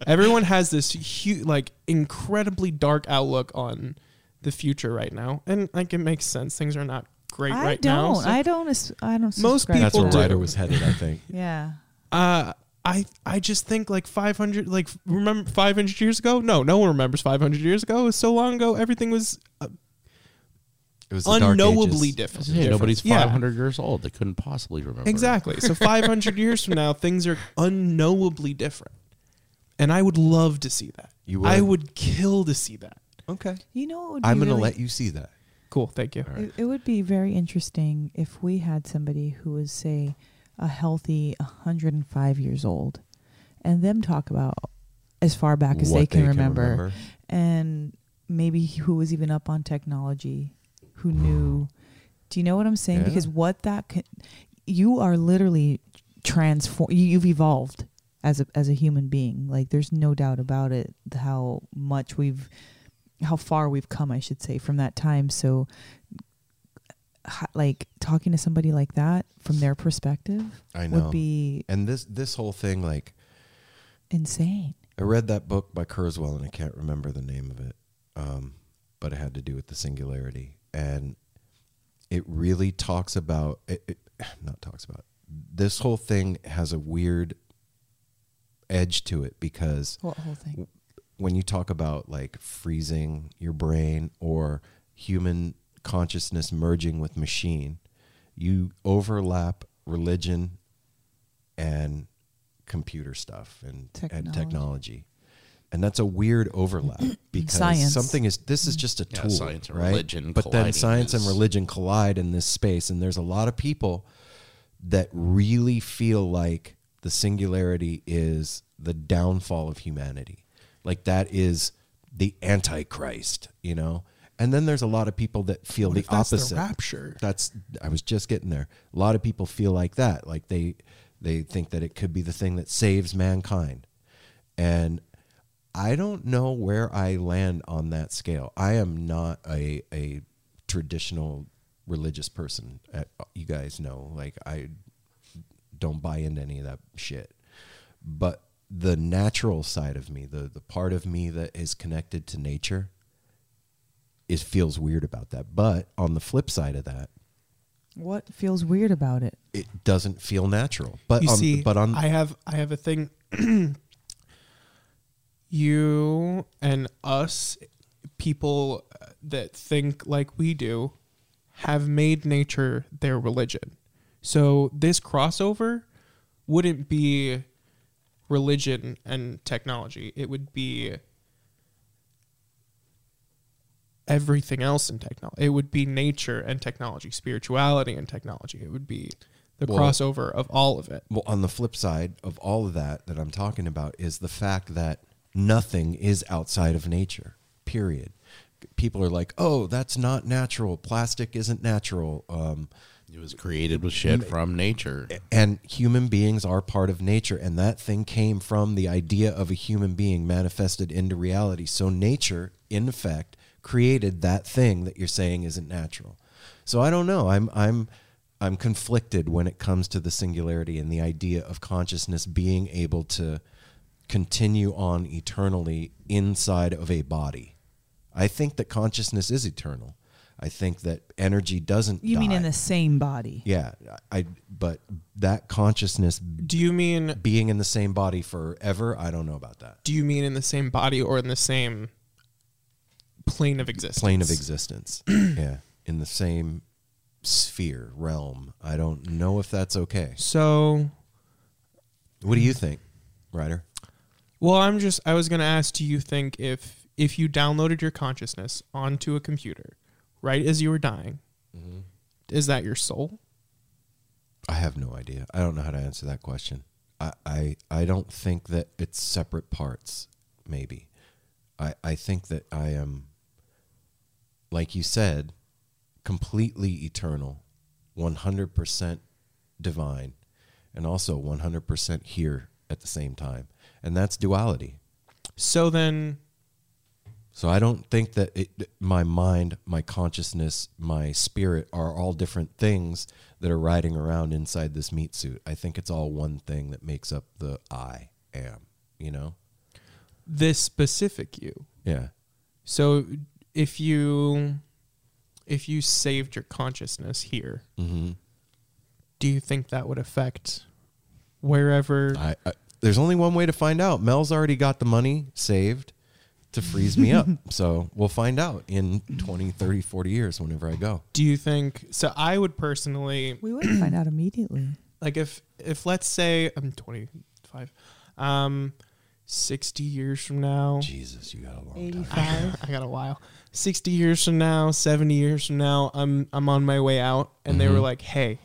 Speaker 7: everyone has this huge, like, incredibly dark outlook on the future right now, and like, it makes sense. Things are not great
Speaker 8: I
Speaker 7: right
Speaker 8: don't.
Speaker 7: now. so-
Speaker 8: I don't. as- I don't.
Speaker 7: Most
Speaker 8: subscribe
Speaker 5: That's where
Speaker 7: do.
Speaker 5: Ryder was headed, I think.
Speaker 8: Yeah.
Speaker 7: Uh, I I just think like 500, like remember 500 years ago? No, no one remembers 500 years ago. It was so long ago. Everything was uh,
Speaker 5: It was the Dark
Speaker 7: unknowably different.
Speaker 6: Hey, nobody's
Speaker 7: Yeah.
Speaker 6: 500 years old. They couldn't possibly remember.
Speaker 7: Exactly. So 500 years from now, things are unknowably different, and I would love to see that.
Speaker 5: You would?
Speaker 7: I would kill to see that.
Speaker 5: Okay.
Speaker 8: You know, what would be
Speaker 5: I'm gonna
Speaker 8: really-
Speaker 5: let you see that.
Speaker 7: Cool. Thank you.
Speaker 8: It, it would be very interesting if we had somebody who was, say, a healthy 105 years old, and them talk about as far back as
Speaker 5: What
Speaker 8: they can remember,
Speaker 5: remember.
Speaker 8: and maybe who was even up on technology, who knew. Do you know what I'm saying?
Speaker 5: Yeah.
Speaker 8: Because what that can, you are literally transform. You, you've evolved as a as a human being. Like there's no doubt about it. How much we've, how far we've come, I should say, from that time. So like talking to somebody like that from their perspective
Speaker 5: I know.
Speaker 8: would be
Speaker 5: and this this whole thing, like,
Speaker 8: insane.
Speaker 5: I read that book by Kurzweil, and I can't remember the name of it, um, but it had to do with the singularity, and it really talks about it, it. Not talks about this whole thing has a weird edge to it because
Speaker 8: What whole thing?
Speaker 5: when you talk about like freezing your brain or human consciousness merging with machine, you overlap religion and computer stuff and
Speaker 8: Technology.
Speaker 5: and technology. And that's a weird overlap because
Speaker 8: Science.
Speaker 5: something is this is just a
Speaker 6: Yeah,
Speaker 5: tool,
Speaker 6: science and
Speaker 5: right?
Speaker 6: religion
Speaker 5: But then
Speaker 6: colliding
Speaker 5: science and religion collide in this space, and there's a lot of people that really feel like the singularity is the downfall of humanity. Like that is the antichrist, you know? And then there's a lot of people that feel
Speaker 7: What
Speaker 5: the
Speaker 7: if that's the
Speaker 5: opposite.
Speaker 7: rapture?
Speaker 5: That's I was just getting there. A lot of people feel like that. Like they they think that it could be the thing that saves mankind. And I don't know where I land on that scale. I am not a a traditional religious person. Uh, You guys know, like I don't buy into any of that shit. But the natural side of me, the the part of me that is connected to nature, it feels weird about that. But on the flip side of that,
Speaker 8: What feels weird about it?
Speaker 5: it doesn't feel natural. But
Speaker 7: you
Speaker 5: on,
Speaker 7: see,
Speaker 5: but on
Speaker 7: I have I have a thing. you and us, people that think like we do, have made nature their religion. So this crossover wouldn't be religion and technology. It would be everything else in technology. It would be nature and technology, spirituality and technology. It would be the
Speaker 5: Well-
Speaker 7: crossover of all of it.
Speaker 5: Well, on the flip side of all of that that I'm talking about is the fact that nothing is outside of nature. Period. People are like, "Oh, that's not natural. Plastic isn't natural." Um,
Speaker 6: It was created with shit from nature.
Speaker 5: and human beings are part of nature, and that thing came from the idea of a human being manifested into reality. So nature, in effect, created that thing that you're saying isn't natural. So I don't know. I'm I'm I'm conflicted when it comes to the singularity and the idea of consciousness being able to continue on eternally inside of a body. I think that consciousness is eternal. I think that energy doesn't.
Speaker 8: You mean in the same body?
Speaker 5: Yeah, I. But that consciousness
Speaker 7: Do you mean
Speaker 5: being in the same body forever, I don't know about that.
Speaker 7: do you mean in the same body or in the same plane of existence?
Speaker 5: Plane of existence. yeah, in the same sphere realm. I don't know if that's okay.
Speaker 7: So,
Speaker 5: What do you think, Ryder?
Speaker 7: Well, I'm just I was going to ask do you think if if you downloaded your consciousness onto a computer right as you were dying,
Speaker 5: Mm-hmm.
Speaker 7: is that your soul?
Speaker 5: I have no idea. I don't know how to answer that question. I I, I don't think that it's separate parts. Maybe. I I think that I am. Like you said, completely eternal, one hundred percent divine, and also one hundred percent here at the same time, and that's duality.
Speaker 7: So then
Speaker 5: So I don't think that it, my mind, my consciousness, my spirit are all different things that are riding around inside this meat suit. I think it's all one thing that makes up the I am, you know?
Speaker 7: this specific you.
Speaker 5: Yeah.
Speaker 7: So if you if you saved your consciousness here,
Speaker 5: Mm-hmm.
Speaker 7: do you think that would affect wherever
Speaker 5: I, I, there's only one way to find out. Mel's already got the money saved to freeze me up. so we'll find out in 20, 30, 40 years whenever I go.
Speaker 7: do you think so I would personally
Speaker 8: We wouldn't find out immediately.
Speaker 7: like if if let's say I'm 25 um 60 years from now
Speaker 5: Jesus, you got a long time.
Speaker 8: 85.
Speaker 7: I got a while 60 years from now 70 years from now I'm I'm on my way out and they were
Speaker 5: Mhm.
Speaker 7: like hey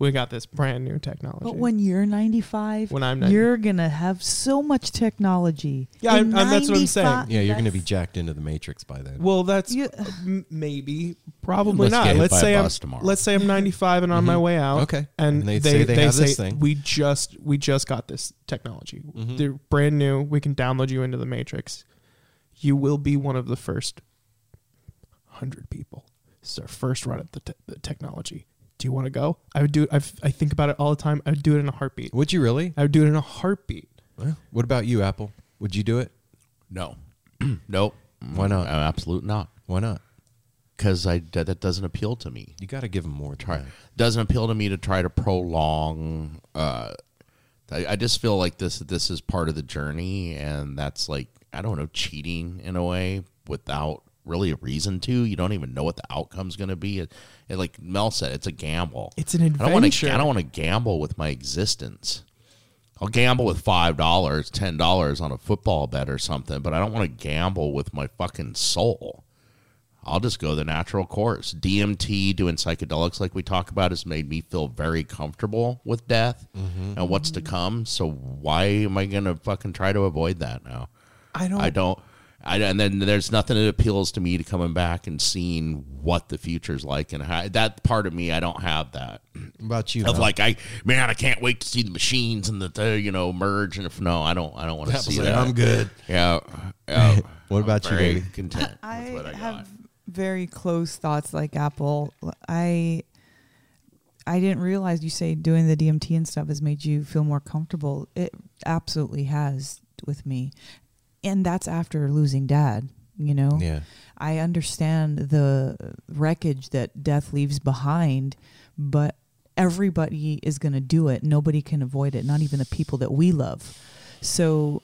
Speaker 7: we got this brand new technology
Speaker 8: But when you're 95,
Speaker 7: When I'm 90
Speaker 8: you're gonna have so much technology.
Speaker 7: Yeah, I'm- I'm- that's what I'm saying.
Speaker 5: Yeah, you're going to be jacked into the matrix by then.
Speaker 7: well that's
Speaker 8: You-
Speaker 7: m- maybe probably
Speaker 6: Let's
Speaker 7: not
Speaker 6: get hit
Speaker 7: let's say I'm
Speaker 6: tomorrow.
Speaker 7: let's say I'm 95 and on my way out
Speaker 5: Okay.
Speaker 7: and,
Speaker 5: And they
Speaker 7: they
Speaker 5: say they have
Speaker 7: say
Speaker 5: this thing.
Speaker 7: we just we just got this technology
Speaker 5: Mhm.
Speaker 7: they're brand new we can download you into the matrix you will be one of the first 100 people This is our first run at the, te- the technology. Do you want to go? I would do it. I've, I think about it all the time. I would do it in a heartbeat.
Speaker 5: Would you really?
Speaker 7: I would do it in a heartbeat.
Speaker 5: Well, what about you, Apple? Would you do it?
Speaker 6: No, nope.
Speaker 5: Why not?
Speaker 6: Uh, absolute not.
Speaker 5: Why not?
Speaker 6: Because I that, that doesn't appeal to me.
Speaker 5: You got to give them more
Speaker 6: Try
Speaker 5: time.
Speaker 6: doesn't appeal to me to try to prolong. Uh, I, I just feel like this this is part of the journey, and that's like I don't know, cheating in a way without really a reason to. You don't even know what the outcome's going to be. It, it, like Mel said, it's a gamble.
Speaker 7: It's an
Speaker 6: I don't want
Speaker 7: adventure.
Speaker 6: to. I don't want to gamble with my existence. I'll gamble with five dollars, ten dollars on a football bet or something, but I don't want to gamble with my fucking soul. I'll just go the natural course. DMT, doing psychedelics like we talk about, has made me feel very comfortable with death mm-hmm. and what's to come. So why am I gonna fucking try to avoid that now?
Speaker 7: I don't.
Speaker 6: I don't. I, and then there's nothing that appeals to me to coming back and seeing what the future's like, and how, that part of me, I don't have that
Speaker 5: What about you?
Speaker 6: of
Speaker 5: Mel?
Speaker 6: like I man, I can't wait to see the machines and the, the you know merge. And if no, I don't, I don't want to see
Speaker 5: like,
Speaker 6: that.
Speaker 5: I'm good.
Speaker 6: Yeah. yeah.
Speaker 5: What
Speaker 6: I'm
Speaker 5: about you,
Speaker 6: very
Speaker 5: baby?
Speaker 6: Content. with
Speaker 8: I
Speaker 6: what I
Speaker 8: have
Speaker 6: got.
Speaker 8: very close thoughts like Apple. I I didn't realize you say doing the DMT and stuff has made you feel more comfortable. It absolutely has with me. And that's after losing dad, you know?
Speaker 5: Yeah.
Speaker 8: I understand the wreckage that death leaves behind, but everybody is going to do it. Nobody can avoid it, not even the people that we love. So,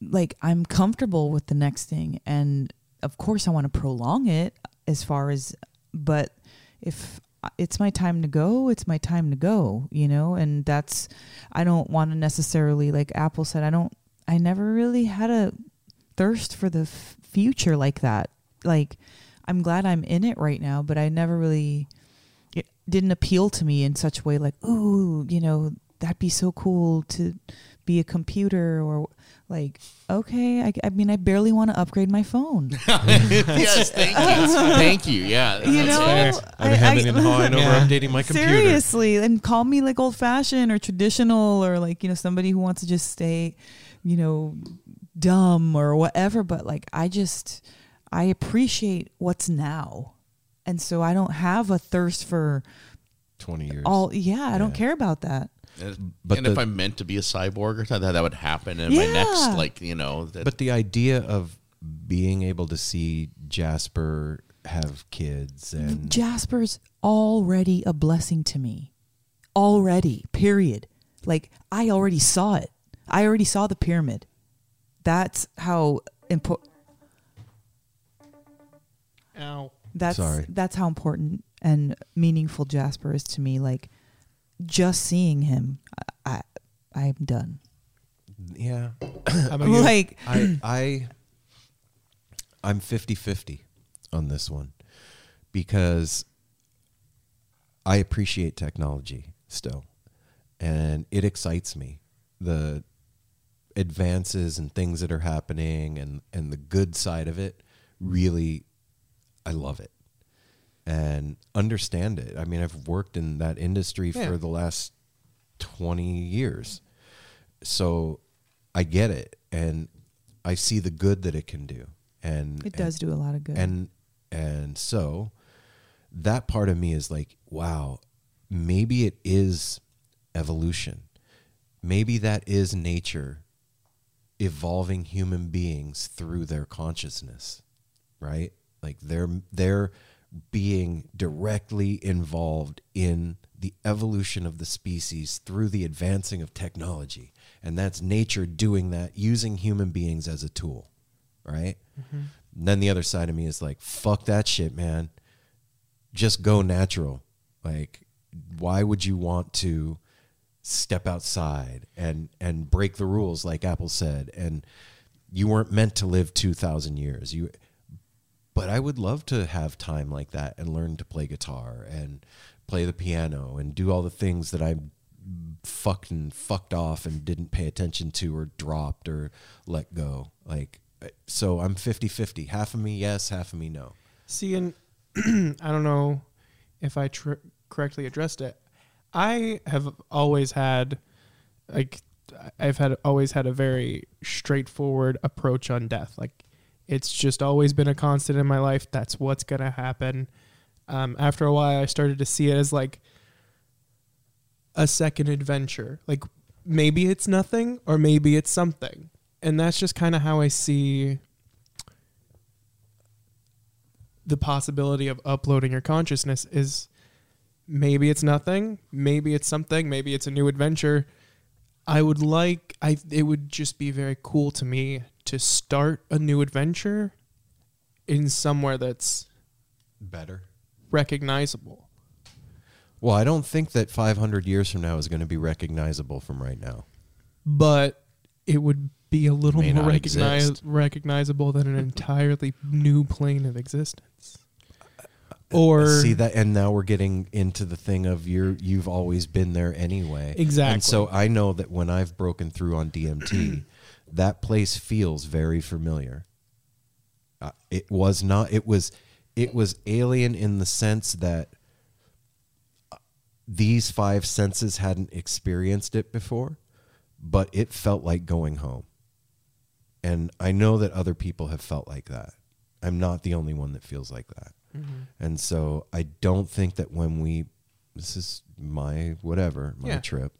Speaker 8: like, I'm comfortable with the next thing. And of course, I want to prolong it as far as, but if it's my time to go, it's my time to go, you know? And that's, I don't want to necessarily, like Apple said, I don't, I never really had a thirst for the f- future like that. Like, I'm glad I'm in it right now, but I never really, it didn't appeal to me in such a way like, ooh, you know, that'd be so cool to be a computer or like, okay, I, I mean, I barely want to upgrade my phone.
Speaker 6: yes, thank you, thank you. Yeah,
Speaker 8: you
Speaker 6: that's
Speaker 8: know,
Speaker 6: fair.
Speaker 5: I'm having a hard over
Speaker 7: Yeah.
Speaker 5: updating my computer.
Speaker 8: Seriously, and call me like old fashioned or traditional or like, you know, somebody who wants to just stay, you know, dumb or whatever. But like, I just, I appreciate what's now. And so I don't have a thirst for
Speaker 5: Twenty years.
Speaker 8: all, yeah, I don't care about that.
Speaker 6: And,
Speaker 5: But
Speaker 6: and if I'm meant to be a cyborg or something, that would happen in my next, like you know. That,
Speaker 5: But the idea of being able to see Jasper have kids and
Speaker 8: Jasper's already a blessing to me. Already, period. Like, I already saw it. I already saw the pyramid. That's how important.
Speaker 7: Ow.
Speaker 8: That's
Speaker 5: Sorry.
Speaker 8: that's how important and meaningful Jasper is to me. Like just seeing him, I, I I'm done.
Speaker 5: yeah,
Speaker 7: How about you?
Speaker 8: Like
Speaker 5: I I I'm 50-50 on this one because I appreciate technology still and it excites me the advances and things that are happening and and the good side of it really I love it and understand it. I mean, I've worked in that industry
Speaker 7: Yeah.
Speaker 5: for the last 20 years. So I get it and I see the good that it can do. And
Speaker 8: it does do a lot of good.
Speaker 5: and and so that part of me is like, wow, maybe it is evolution. Maybe that is nature evolving human beings through their consciousness, right? Like they're they're being directly involved in the evolution of the species through the advancing of technology. And that's nature doing that using human beings as a tool, right? And then the other side of me is like, fuck that shit, man. Just go natural. Like, why would you want to step outside and and break the rules like Apple said? And you weren't meant to live two thousand years. You but I would love to have time like that and learn to play guitar and play the piano and do all the things that I fucking fucked off and didn't pay attention to or dropped or let go. Like so I'm 50-50. Half of me yes, half of me no.
Speaker 7: See, and I don't know if I tr- correctly addressed it. I have always had, like, I've had always had a very straightforward approach on death. Like, it's just always been a constant in my life. That's what's gonna happen. Um, after a while, I started to see it as like a second adventure. Like maybe it's nothing, or maybe it's something, and that's just kind of how I see the possibility of uploading your consciousness is maybe it's nothing, maybe it's something, maybe it's a new adventure. I would like I it would just be very cool to me to start a new adventure in somewhere that's
Speaker 5: Better.
Speaker 7: recognizable.
Speaker 5: Well, I don't think that 500 years from now is going to be recognizable from right now.
Speaker 7: But it would be a little more recognize, recognizable than an entirely new plane of existence. Or
Speaker 5: see that and now we're getting into the thing of you're you've always been there anyway.
Speaker 7: Exactly.
Speaker 5: and so i know that when i've broken through on dmt that place feels very familiar. Uh, it was not it was it was alien in the sense that uh, these five senses hadn't experienced it before but it felt like going home. And i know that other people have felt like that. I'm not the only one that feels like that Mm-hmm. and so I don't think that when we, this is my whatever, my
Speaker 7: Yeah.
Speaker 5: trip,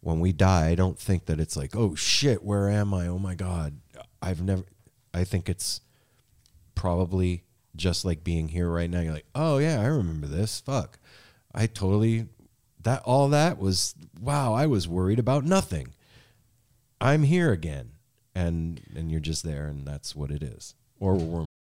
Speaker 5: when we die, I don't think that it's like, oh shit, where am I? Oh my God. I've never, I think it's probably just like being here right now. You're like, oh yeah, I remember this. Fuck. I totally, that, all that was, wow, I was worried about nothing. I'm here again. And, and you're just there and that's what it is. Or we're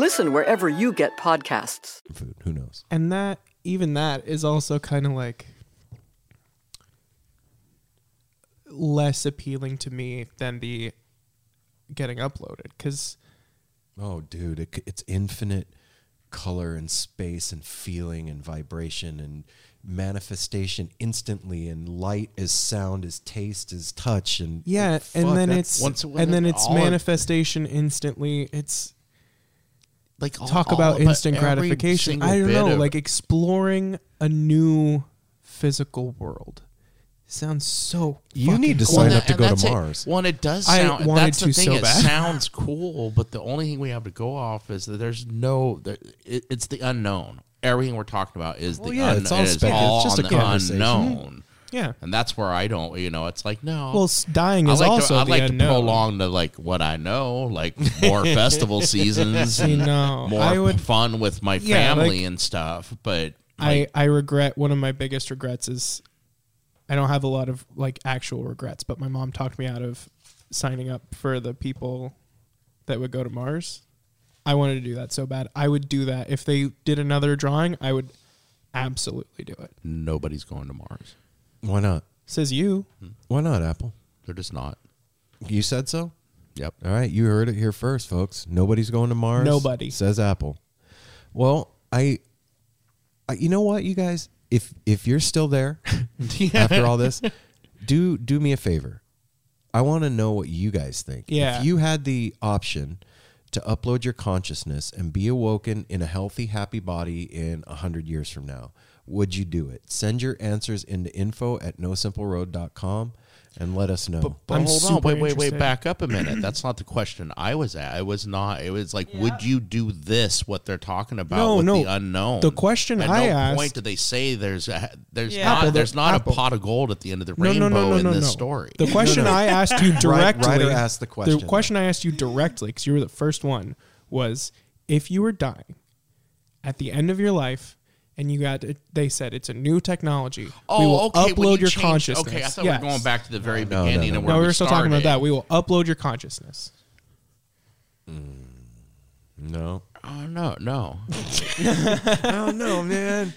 Speaker 9: Listen wherever you get podcasts.
Speaker 5: food. Who knows?
Speaker 7: and that even that is also kind of like less appealing to me than the getting uploaded because
Speaker 5: Oh, dude, it, it's infinite color and space and feeling and vibration and manifestation instantly and light as sound as taste as touch and
Speaker 7: yeah
Speaker 5: like,
Speaker 7: and
Speaker 5: fuck,
Speaker 7: then
Speaker 5: that's-
Speaker 7: it's
Speaker 6: Once-
Speaker 7: and then it's
Speaker 6: all of-
Speaker 7: manifestation instantly it's
Speaker 6: Like all-
Speaker 7: talk about
Speaker 6: but
Speaker 7: instant gratification i don't know
Speaker 6: of-
Speaker 7: like exploring a new physical world sounds so
Speaker 5: You need to
Speaker 7: fucking
Speaker 5: sign
Speaker 7: cool.
Speaker 5: up to go to
Speaker 6: it.
Speaker 5: Mars.
Speaker 6: Well, and it does
Speaker 7: I wanted
Speaker 6: that's the
Speaker 7: to
Speaker 6: thing.
Speaker 7: so
Speaker 6: it
Speaker 7: bad.
Speaker 6: sounds cool, but the only thing we have to go off is that there's no. There, it, it's the unknown. Everything we're talking about is
Speaker 5: Well,
Speaker 6: the
Speaker 5: yeah,
Speaker 6: un-
Speaker 5: it's all
Speaker 6: it is
Speaker 5: spec- it's just
Speaker 6: on
Speaker 5: a
Speaker 6: the
Speaker 5: conversation.
Speaker 6: unknown.
Speaker 7: Yeah
Speaker 6: And that's where I don't. You know, it's like no.
Speaker 7: well dying
Speaker 6: I
Speaker 7: is
Speaker 6: like
Speaker 7: also the
Speaker 6: like
Speaker 7: unknown.
Speaker 6: to prolong the like what I know, like more festival seasons,
Speaker 7: See, know,
Speaker 6: more
Speaker 7: I would-
Speaker 6: fun with my
Speaker 7: Yeah,
Speaker 6: family
Speaker 7: like-
Speaker 6: and stuff. But
Speaker 7: I, I regret one of my biggest regrets is I don't have a lot of like actual regrets, but my mom talked me out of signing up for the people that would go to Mars. I wanted to do that so bad. I would do that if they did another drawing. I would absolutely do it.
Speaker 6: nobody's going to Mars.
Speaker 5: Why not?
Speaker 7: Says you. Hmm.
Speaker 5: Why not, Apple?
Speaker 6: They're just not.
Speaker 5: You said so?
Speaker 6: Yep.
Speaker 5: All right, you heard it here first, folks. Nobody's going to Mars.
Speaker 7: Nobody.
Speaker 5: says Apple. Well, I, I you know what, you guys, if if you're still there after all this, do do me a favor. I want to know what you guys think.
Speaker 7: Yeah.
Speaker 5: If you had the option to upload your consciousness and be awoken in a healthy, happy body in a hundred years from now, would you do it? Send your answers into info at nosimpleroad.com and let us know.
Speaker 6: But
Speaker 7: I'm
Speaker 6: hold on,
Speaker 7: super
Speaker 6: wait, wait, wait,
Speaker 7: interested.
Speaker 6: back up a minute. That's not the question I was at. It was not. It was like, would you do this? What they're talking about
Speaker 7: No,
Speaker 6: with
Speaker 7: no.
Speaker 6: the unknown.
Speaker 7: The question
Speaker 6: At
Speaker 7: I
Speaker 6: no
Speaker 7: asked-
Speaker 6: point do they say there's a, there's
Speaker 8: Yeah.
Speaker 6: not
Speaker 7: Apple,
Speaker 6: there's not
Speaker 7: Apple.
Speaker 6: a pot of gold at the end of the
Speaker 7: No,
Speaker 6: rainbow
Speaker 7: no, no, no,
Speaker 6: in
Speaker 7: no,
Speaker 6: this
Speaker 7: no.
Speaker 6: story.
Speaker 7: The question I asked you directly.
Speaker 5: Ryder asked the question,
Speaker 7: The question I asked you directly, because you were the first one, was if you were dying at the end of your life and you got, they said it's a new technology. we
Speaker 6: oh,
Speaker 7: will
Speaker 6: okay. when
Speaker 7: upload
Speaker 6: you
Speaker 7: your
Speaker 6: changed-
Speaker 7: consciousness.
Speaker 6: Okay, I thought
Speaker 7: Yes.
Speaker 6: we were going back to the very
Speaker 5: No, no,
Speaker 6: beginning
Speaker 5: no,
Speaker 6: and
Speaker 5: no.
Speaker 6: where
Speaker 7: No, we
Speaker 6: we
Speaker 7: were still talking about that. We will upload your consciousness.
Speaker 5: no.
Speaker 6: Oh no, no,
Speaker 5: I don't know, man.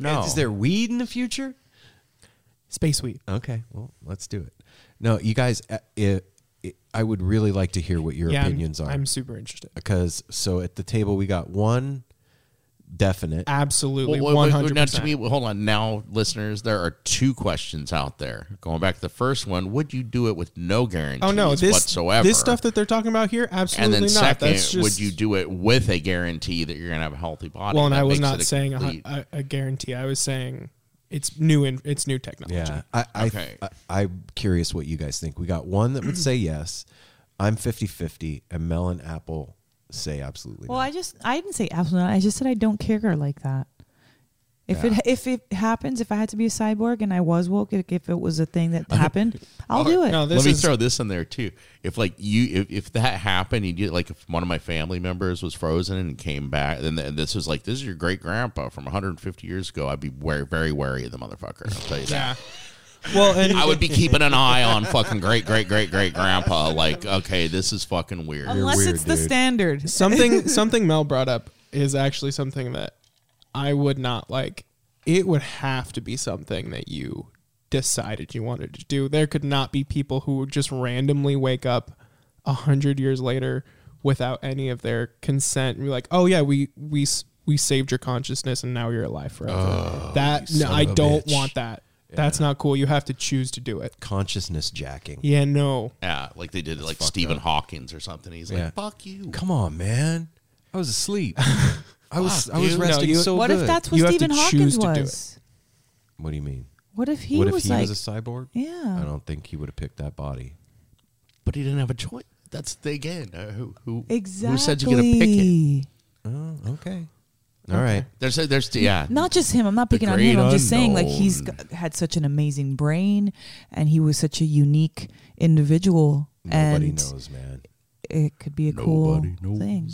Speaker 6: no.
Speaker 5: Is there weed in the future?
Speaker 7: Space Weed.
Speaker 5: Okay, well, let's do it. No, you guys, uh, it, it, I would really like to hear what your
Speaker 7: yeah, I'm-
Speaker 5: opinions are.
Speaker 7: I'm super interested.
Speaker 5: because so at the table we got one definite.
Speaker 7: Absolutely,
Speaker 6: Well,
Speaker 7: one
Speaker 6: wait, wait,
Speaker 7: hundred
Speaker 6: now, to me, hold on. Now, listeners, there are two questions out there. Going back to the first one, would you do it with no guarantees
Speaker 7: Oh no, this
Speaker 6: whatsoever?
Speaker 7: this stuff that they're talking about here,
Speaker 6: and
Speaker 7: absolutely
Speaker 6: then
Speaker 7: not.
Speaker 6: second,
Speaker 7: That's just,
Speaker 6: would you do it with a guarantee that you're going to have a healthy body?
Speaker 7: Well, and
Speaker 6: That
Speaker 7: I was not
Speaker 6: it
Speaker 7: saying a,
Speaker 6: complete-
Speaker 7: a, a guarantee. I was saying it's new in it's new technology.
Speaker 5: Yeah, I, I,
Speaker 6: Okay.
Speaker 5: I, I'm curious what you guys think. We got one that would say yes. I'm 50-50, and Mel and Apple say absolutely.
Speaker 8: Well,
Speaker 5: not.
Speaker 8: I just I didn't say absolutely. not. I just said I don't care like that. If
Speaker 5: Yeah.
Speaker 8: it if it happens, if I had to be a cyborg and I was woke, if if it was a thing that happened, I'll do it.
Speaker 7: No,
Speaker 6: Let me throw this in there too. If like you, if, if that happened, you did like if one of my family members was frozen and came back, then and this was like this is your great grandpa from 150 years ago, I'd be very very wary of the motherfucker. I'll tell you
Speaker 7: yeah.
Speaker 6: That.
Speaker 7: Well, and
Speaker 6: I would be keeping an eye on fucking great great great great grandpa. Like, okay, this is fucking weird.
Speaker 8: Unless
Speaker 5: weird,
Speaker 8: it's the
Speaker 5: dude.
Speaker 8: standard.
Speaker 7: something something Mel brought up is actually something that I would not like. It would have to be something that you decided you wanted to do. There could not be people who would just randomly wake up a hundred years later without any of their consent and be like, "Oh yeah, we we s- we saved your consciousness and now you're alive forever." Oh,
Speaker 5: that
Speaker 7: no, I don't
Speaker 5: bitch.
Speaker 7: want that. That's not cool. You have to choose to do it.
Speaker 5: consciousness jacking.
Speaker 7: Yeah, no.
Speaker 6: Yeah, like they did like
Speaker 5: fucked
Speaker 6: Stephen
Speaker 5: up.
Speaker 6: Hawkins or something. He's
Speaker 5: Yeah.
Speaker 6: like, fuck you.
Speaker 5: Come on, man. I was asleep. I was
Speaker 6: Fuck
Speaker 5: I was
Speaker 6: you. No,
Speaker 5: resting
Speaker 7: you-
Speaker 5: so
Speaker 8: what
Speaker 5: good.
Speaker 8: if that's what
Speaker 7: You have to
Speaker 8: Stephen
Speaker 7: choose
Speaker 8: Hawkins
Speaker 7: to do it.
Speaker 8: was?
Speaker 5: What do you mean?
Speaker 8: What if he
Speaker 5: what if
Speaker 8: was
Speaker 5: he
Speaker 8: like?
Speaker 5: was a cyborg?
Speaker 8: yeah.
Speaker 5: I don't think he would have picked that body.
Speaker 6: But he didn't have a choice. That's the again. Uh, who who
Speaker 8: Exactly.
Speaker 6: who said you're gonna pick it?
Speaker 5: Oh, okay. All right.
Speaker 6: There's there's yeah.
Speaker 8: Not just him. I'm not picking on him.
Speaker 6: great
Speaker 8: I'm just saying, like
Speaker 6: unknown.
Speaker 8: he's got, had such an amazing brain, and he was such a unique individual.
Speaker 5: Nobody
Speaker 8: and
Speaker 5: knows, man.
Speaker 8: It could be a cool
Speaker 6: knows.
Speaker 8: thing.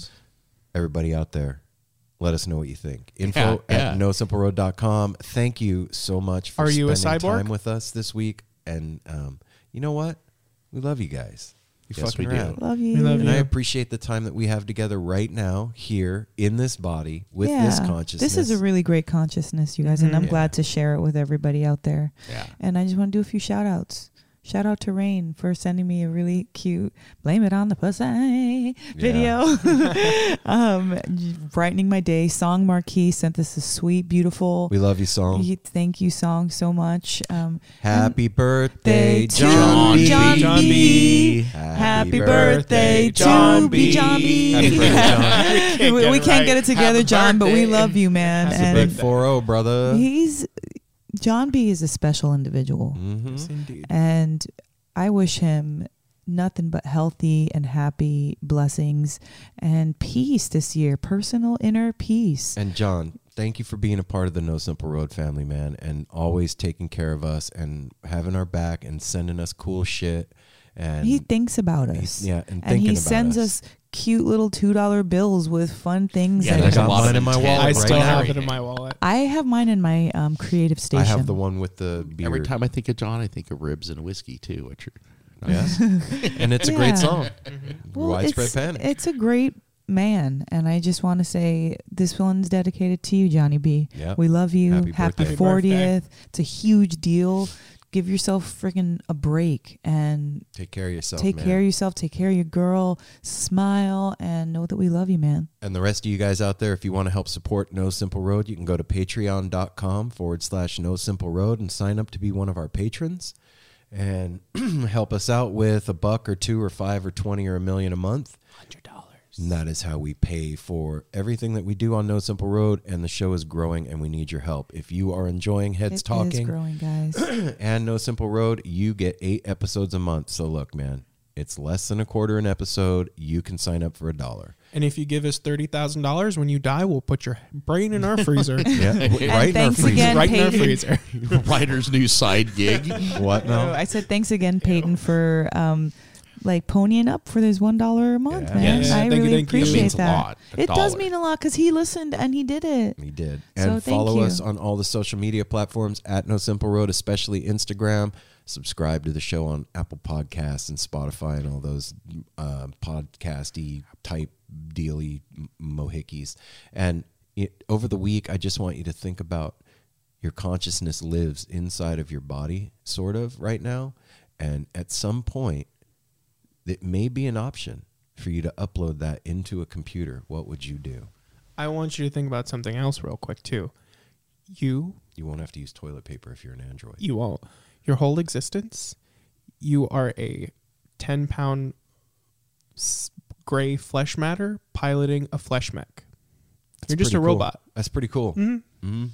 Speaker 5: Everybody out there, let us know what you think. Info
Speaker 6: Yeah,
Speaker 5: at
Speaker 6: yeah.
Speaker 5: nosimpleraroad.com. Thank you so much for
Speaker 7: Are you a
Speaker 5: spending
Speaker 7: cyborg?
Speaker 5: time with us this week. And um, you know what? We love you guys. You
Speaker 6: Yes,
Speaker 5: fucking
Speaker 6: we do.
Speaker 5: rad.
Speaker 8: Love you.
Speaker 7: We love
Speaker 5: And I appreciate the time that we have together right now here in this body with this consciousness.
Speaker 8: This is a really great consciousness, you guys, and I'm mm-hmm.
Speaker 5: Yeah.
Speaker 8: glad to share it with everybody out there.
Speaker 6: Yeah.
Speaker 8: And I just want to do a few shout outs. Shout out to Rain for sending me a really cute "Blame It on the Pussy" video, um, brightening my day. Song Marquis sent this a sweet, beautiful.
Speaker 5: we love you, song.
Speaker 8: Ye- Thank you, song, so much. Um,
Speaker 5: Happy birthday, John B.
Speaker 8: John
Speaker 7: John
Speaker 8: B.
Speaker 7: B.
Speaker 8: Happy birthday
Speaker 7: John
Speaker 8: B.
Speaker 7: B.
Speaker 8: John B.
Speaker 5: Happy birthday, John.
Speaker 8: we,
Speaker 7: get
Speaker 8: we
Speaker 7: it
Speaker 8: can't
Speaker 7: right.
Speaker 8: get it together,
Speaker 7: Happy
Speaker 8: John, but we love you, man.
Speaker 7: Happy
Speaker 8: and
Speaker 5: Big 4-0, brother.
Speaker 8: he's John B. is a special individual,
Speaker 5: Mhm.
Speaker 7: Yes, indeed.
Speaker 8: and I wish him nothing but healthy and happy blessings and peace this year, personal inner peace.
Speaker 5: And John, thank you for being a part of the No Simple Road family, man, and always taking care of us and having our back and sending us cool shit. And
Speaker 8: he thinks about
Speaker 5: he's-
Speaker 8: us.
Speaker 5: yeah, and
Speaker 8: and he
Speaker 5: about
Speaker 8: sends
Speaker 5: us.
Speaker 8: us. Cute little two dollar bills with fun things.
Speaker 6: Yeah,
Speaker 8: and
Speaker 5: I
Speaker 6: there's a
Speaker 5: got
Speaker 6: lot
Speaker 5: mine in my wallet
Speaker 7: I
Speaker 5: right
Speaker 7: still
Speaker 5: now.
Speaker 7: have it in my wallet.
Speaker 8: I have mine in my um, creative station.
Speaker 5: I have the one with the beard.
Speaker 6: Every time I think of John, I think of ribs and whiskey too. Which are
Speaker 5: Yes. and it's a
Speaker 8: Yeah.
Speaker 5: great song.
Speaker 8: Well,
Speaker 5: Widespread
Speaker 8: it's,
Speaker 5: panic.
Speaker 8: It's a great man, and I just want to say this one's dedicated to you, Johnny B.
Speaker 5: Yep.
Speaker 8: We love you.
Speaker 5: Happy
Speaker 8: Happy
Speaker 5: birthday.
Speaker 8: fortieth. It's a huge deal. Give yourself freaking a break and
Speaker 5: Take care of yourself.
Speaker 8: take
Speaker 5: man.
Speaker 8: care of yourself. Take care of your girl. Smile and know that we love you, man.
Speaker 5: And the rest of you guys out there, if you want to help support No Simple Road, you can go to patreon.com forward slash No Simple Road and sign up to be one of our patrons and help us out with a buck or two or five or 20 or a million a month. And that is how we pay for everything that we do on No Simple Road. And the show is growing and we need your help. If you are enjoying Heads
Speaker 8: It is
Speaker 5: Talking
Speaker 8: growing, guys.
Speaker 5: and No Simple Road, you get eight episodes a month. So look, man, it's less than a quarter an episode. You can sign up for a dollar.
Speaker 7: And if you give us thirty thousand dollars when you die, we'll put your brain in our freezer.
Speaker 5: Yeah, right in our
Speaker 8: thanks
Speaker 5: freezer.
Speaker 8: again,
Speaker 7: right in our
Speaker 8: Peyton.
Speaker 7: freezer.
Speaker 6: Ryder's new side gig.
Speaker 5: What
Speaker 8: Oh,
Speaker 5: now?
Speaker 8: I said thanks again, Peyton, for um, like ponying up for this one dollar a month,
Speaker 5: Yeah.
Speaker 8: man.
Speaker 6: Yes.
Speaker 8: I
Speaker 7: Thank you,
Speaker 8: really
Speaker 7: thank you. It
Speaker 8: appreciate
Speaker 6: means a
Speaker 8: that.
Speaker 6: lot, a
Speaker 8: it does mean a lot because he listened and he did it.
Speaker 5: He did.
Speaker 8: So
Speaker 5: And
Speaker 8: thank
Speaker 5: follow
Speaker 8: you.
Speaker 5: us on all the social media platforms at No Simple Road, especially Instagram. Subscribe to the show on Apple Podcasts and Spotify and all those uh, podcasty type dealy m- mohickeys. And it, over the week, I just want you to think about your consciousness lives inside of your body, sort of, right now. And at some point, it may be an option for you to upload that into a computer. What would you do?
Speaker 7: I want you to think about something else real quick too. You
Speaker 10: You won't have to use toilet paper if you're an android.
Speaker 7: you won't. Your whole existence, you are a ten pound gray flesh matter piloting a flesh mech. You're just a
Speaker 10: cool.
Speaker 7: robot.
Speaker 10: That's pretty cool.
Speaker 7: Mm-hmm.
Speaker 10: Mhm.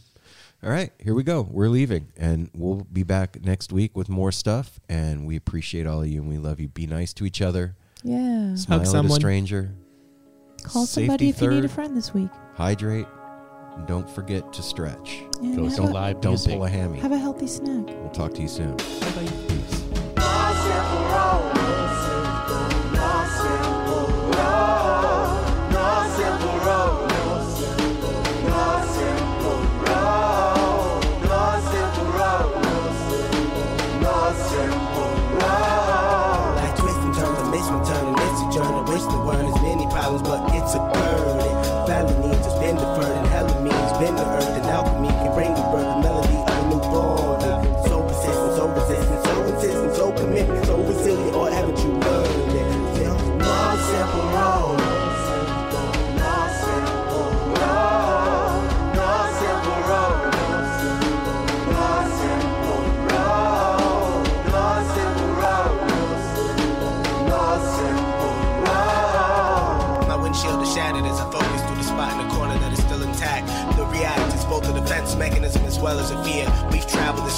Speaker 10: All right, here we go. We're leaving, and we'll be back next week with more stuff. And we appreciate all of you, and we love you. Be nice to each other.
Speaker 8: Yeah.
Speaker 10: Smile at a stranger.
Speaker 8: Call
Speaker 10: Safety
Speaker 8: somebody if you need a friend this week.
Speaker 10: Hydrate. and Don't forget to stretch.
Speaker 8: And
Speaker 6: Go
Speaker 8: have
Speaker 6: some
Speaker 8: a-
Speaker 6: live
Speaker 10: Don't pull a hammy.
Speaker 8: Have a healthy snack.
Speaker 10: We'll talk to you soon. Peace.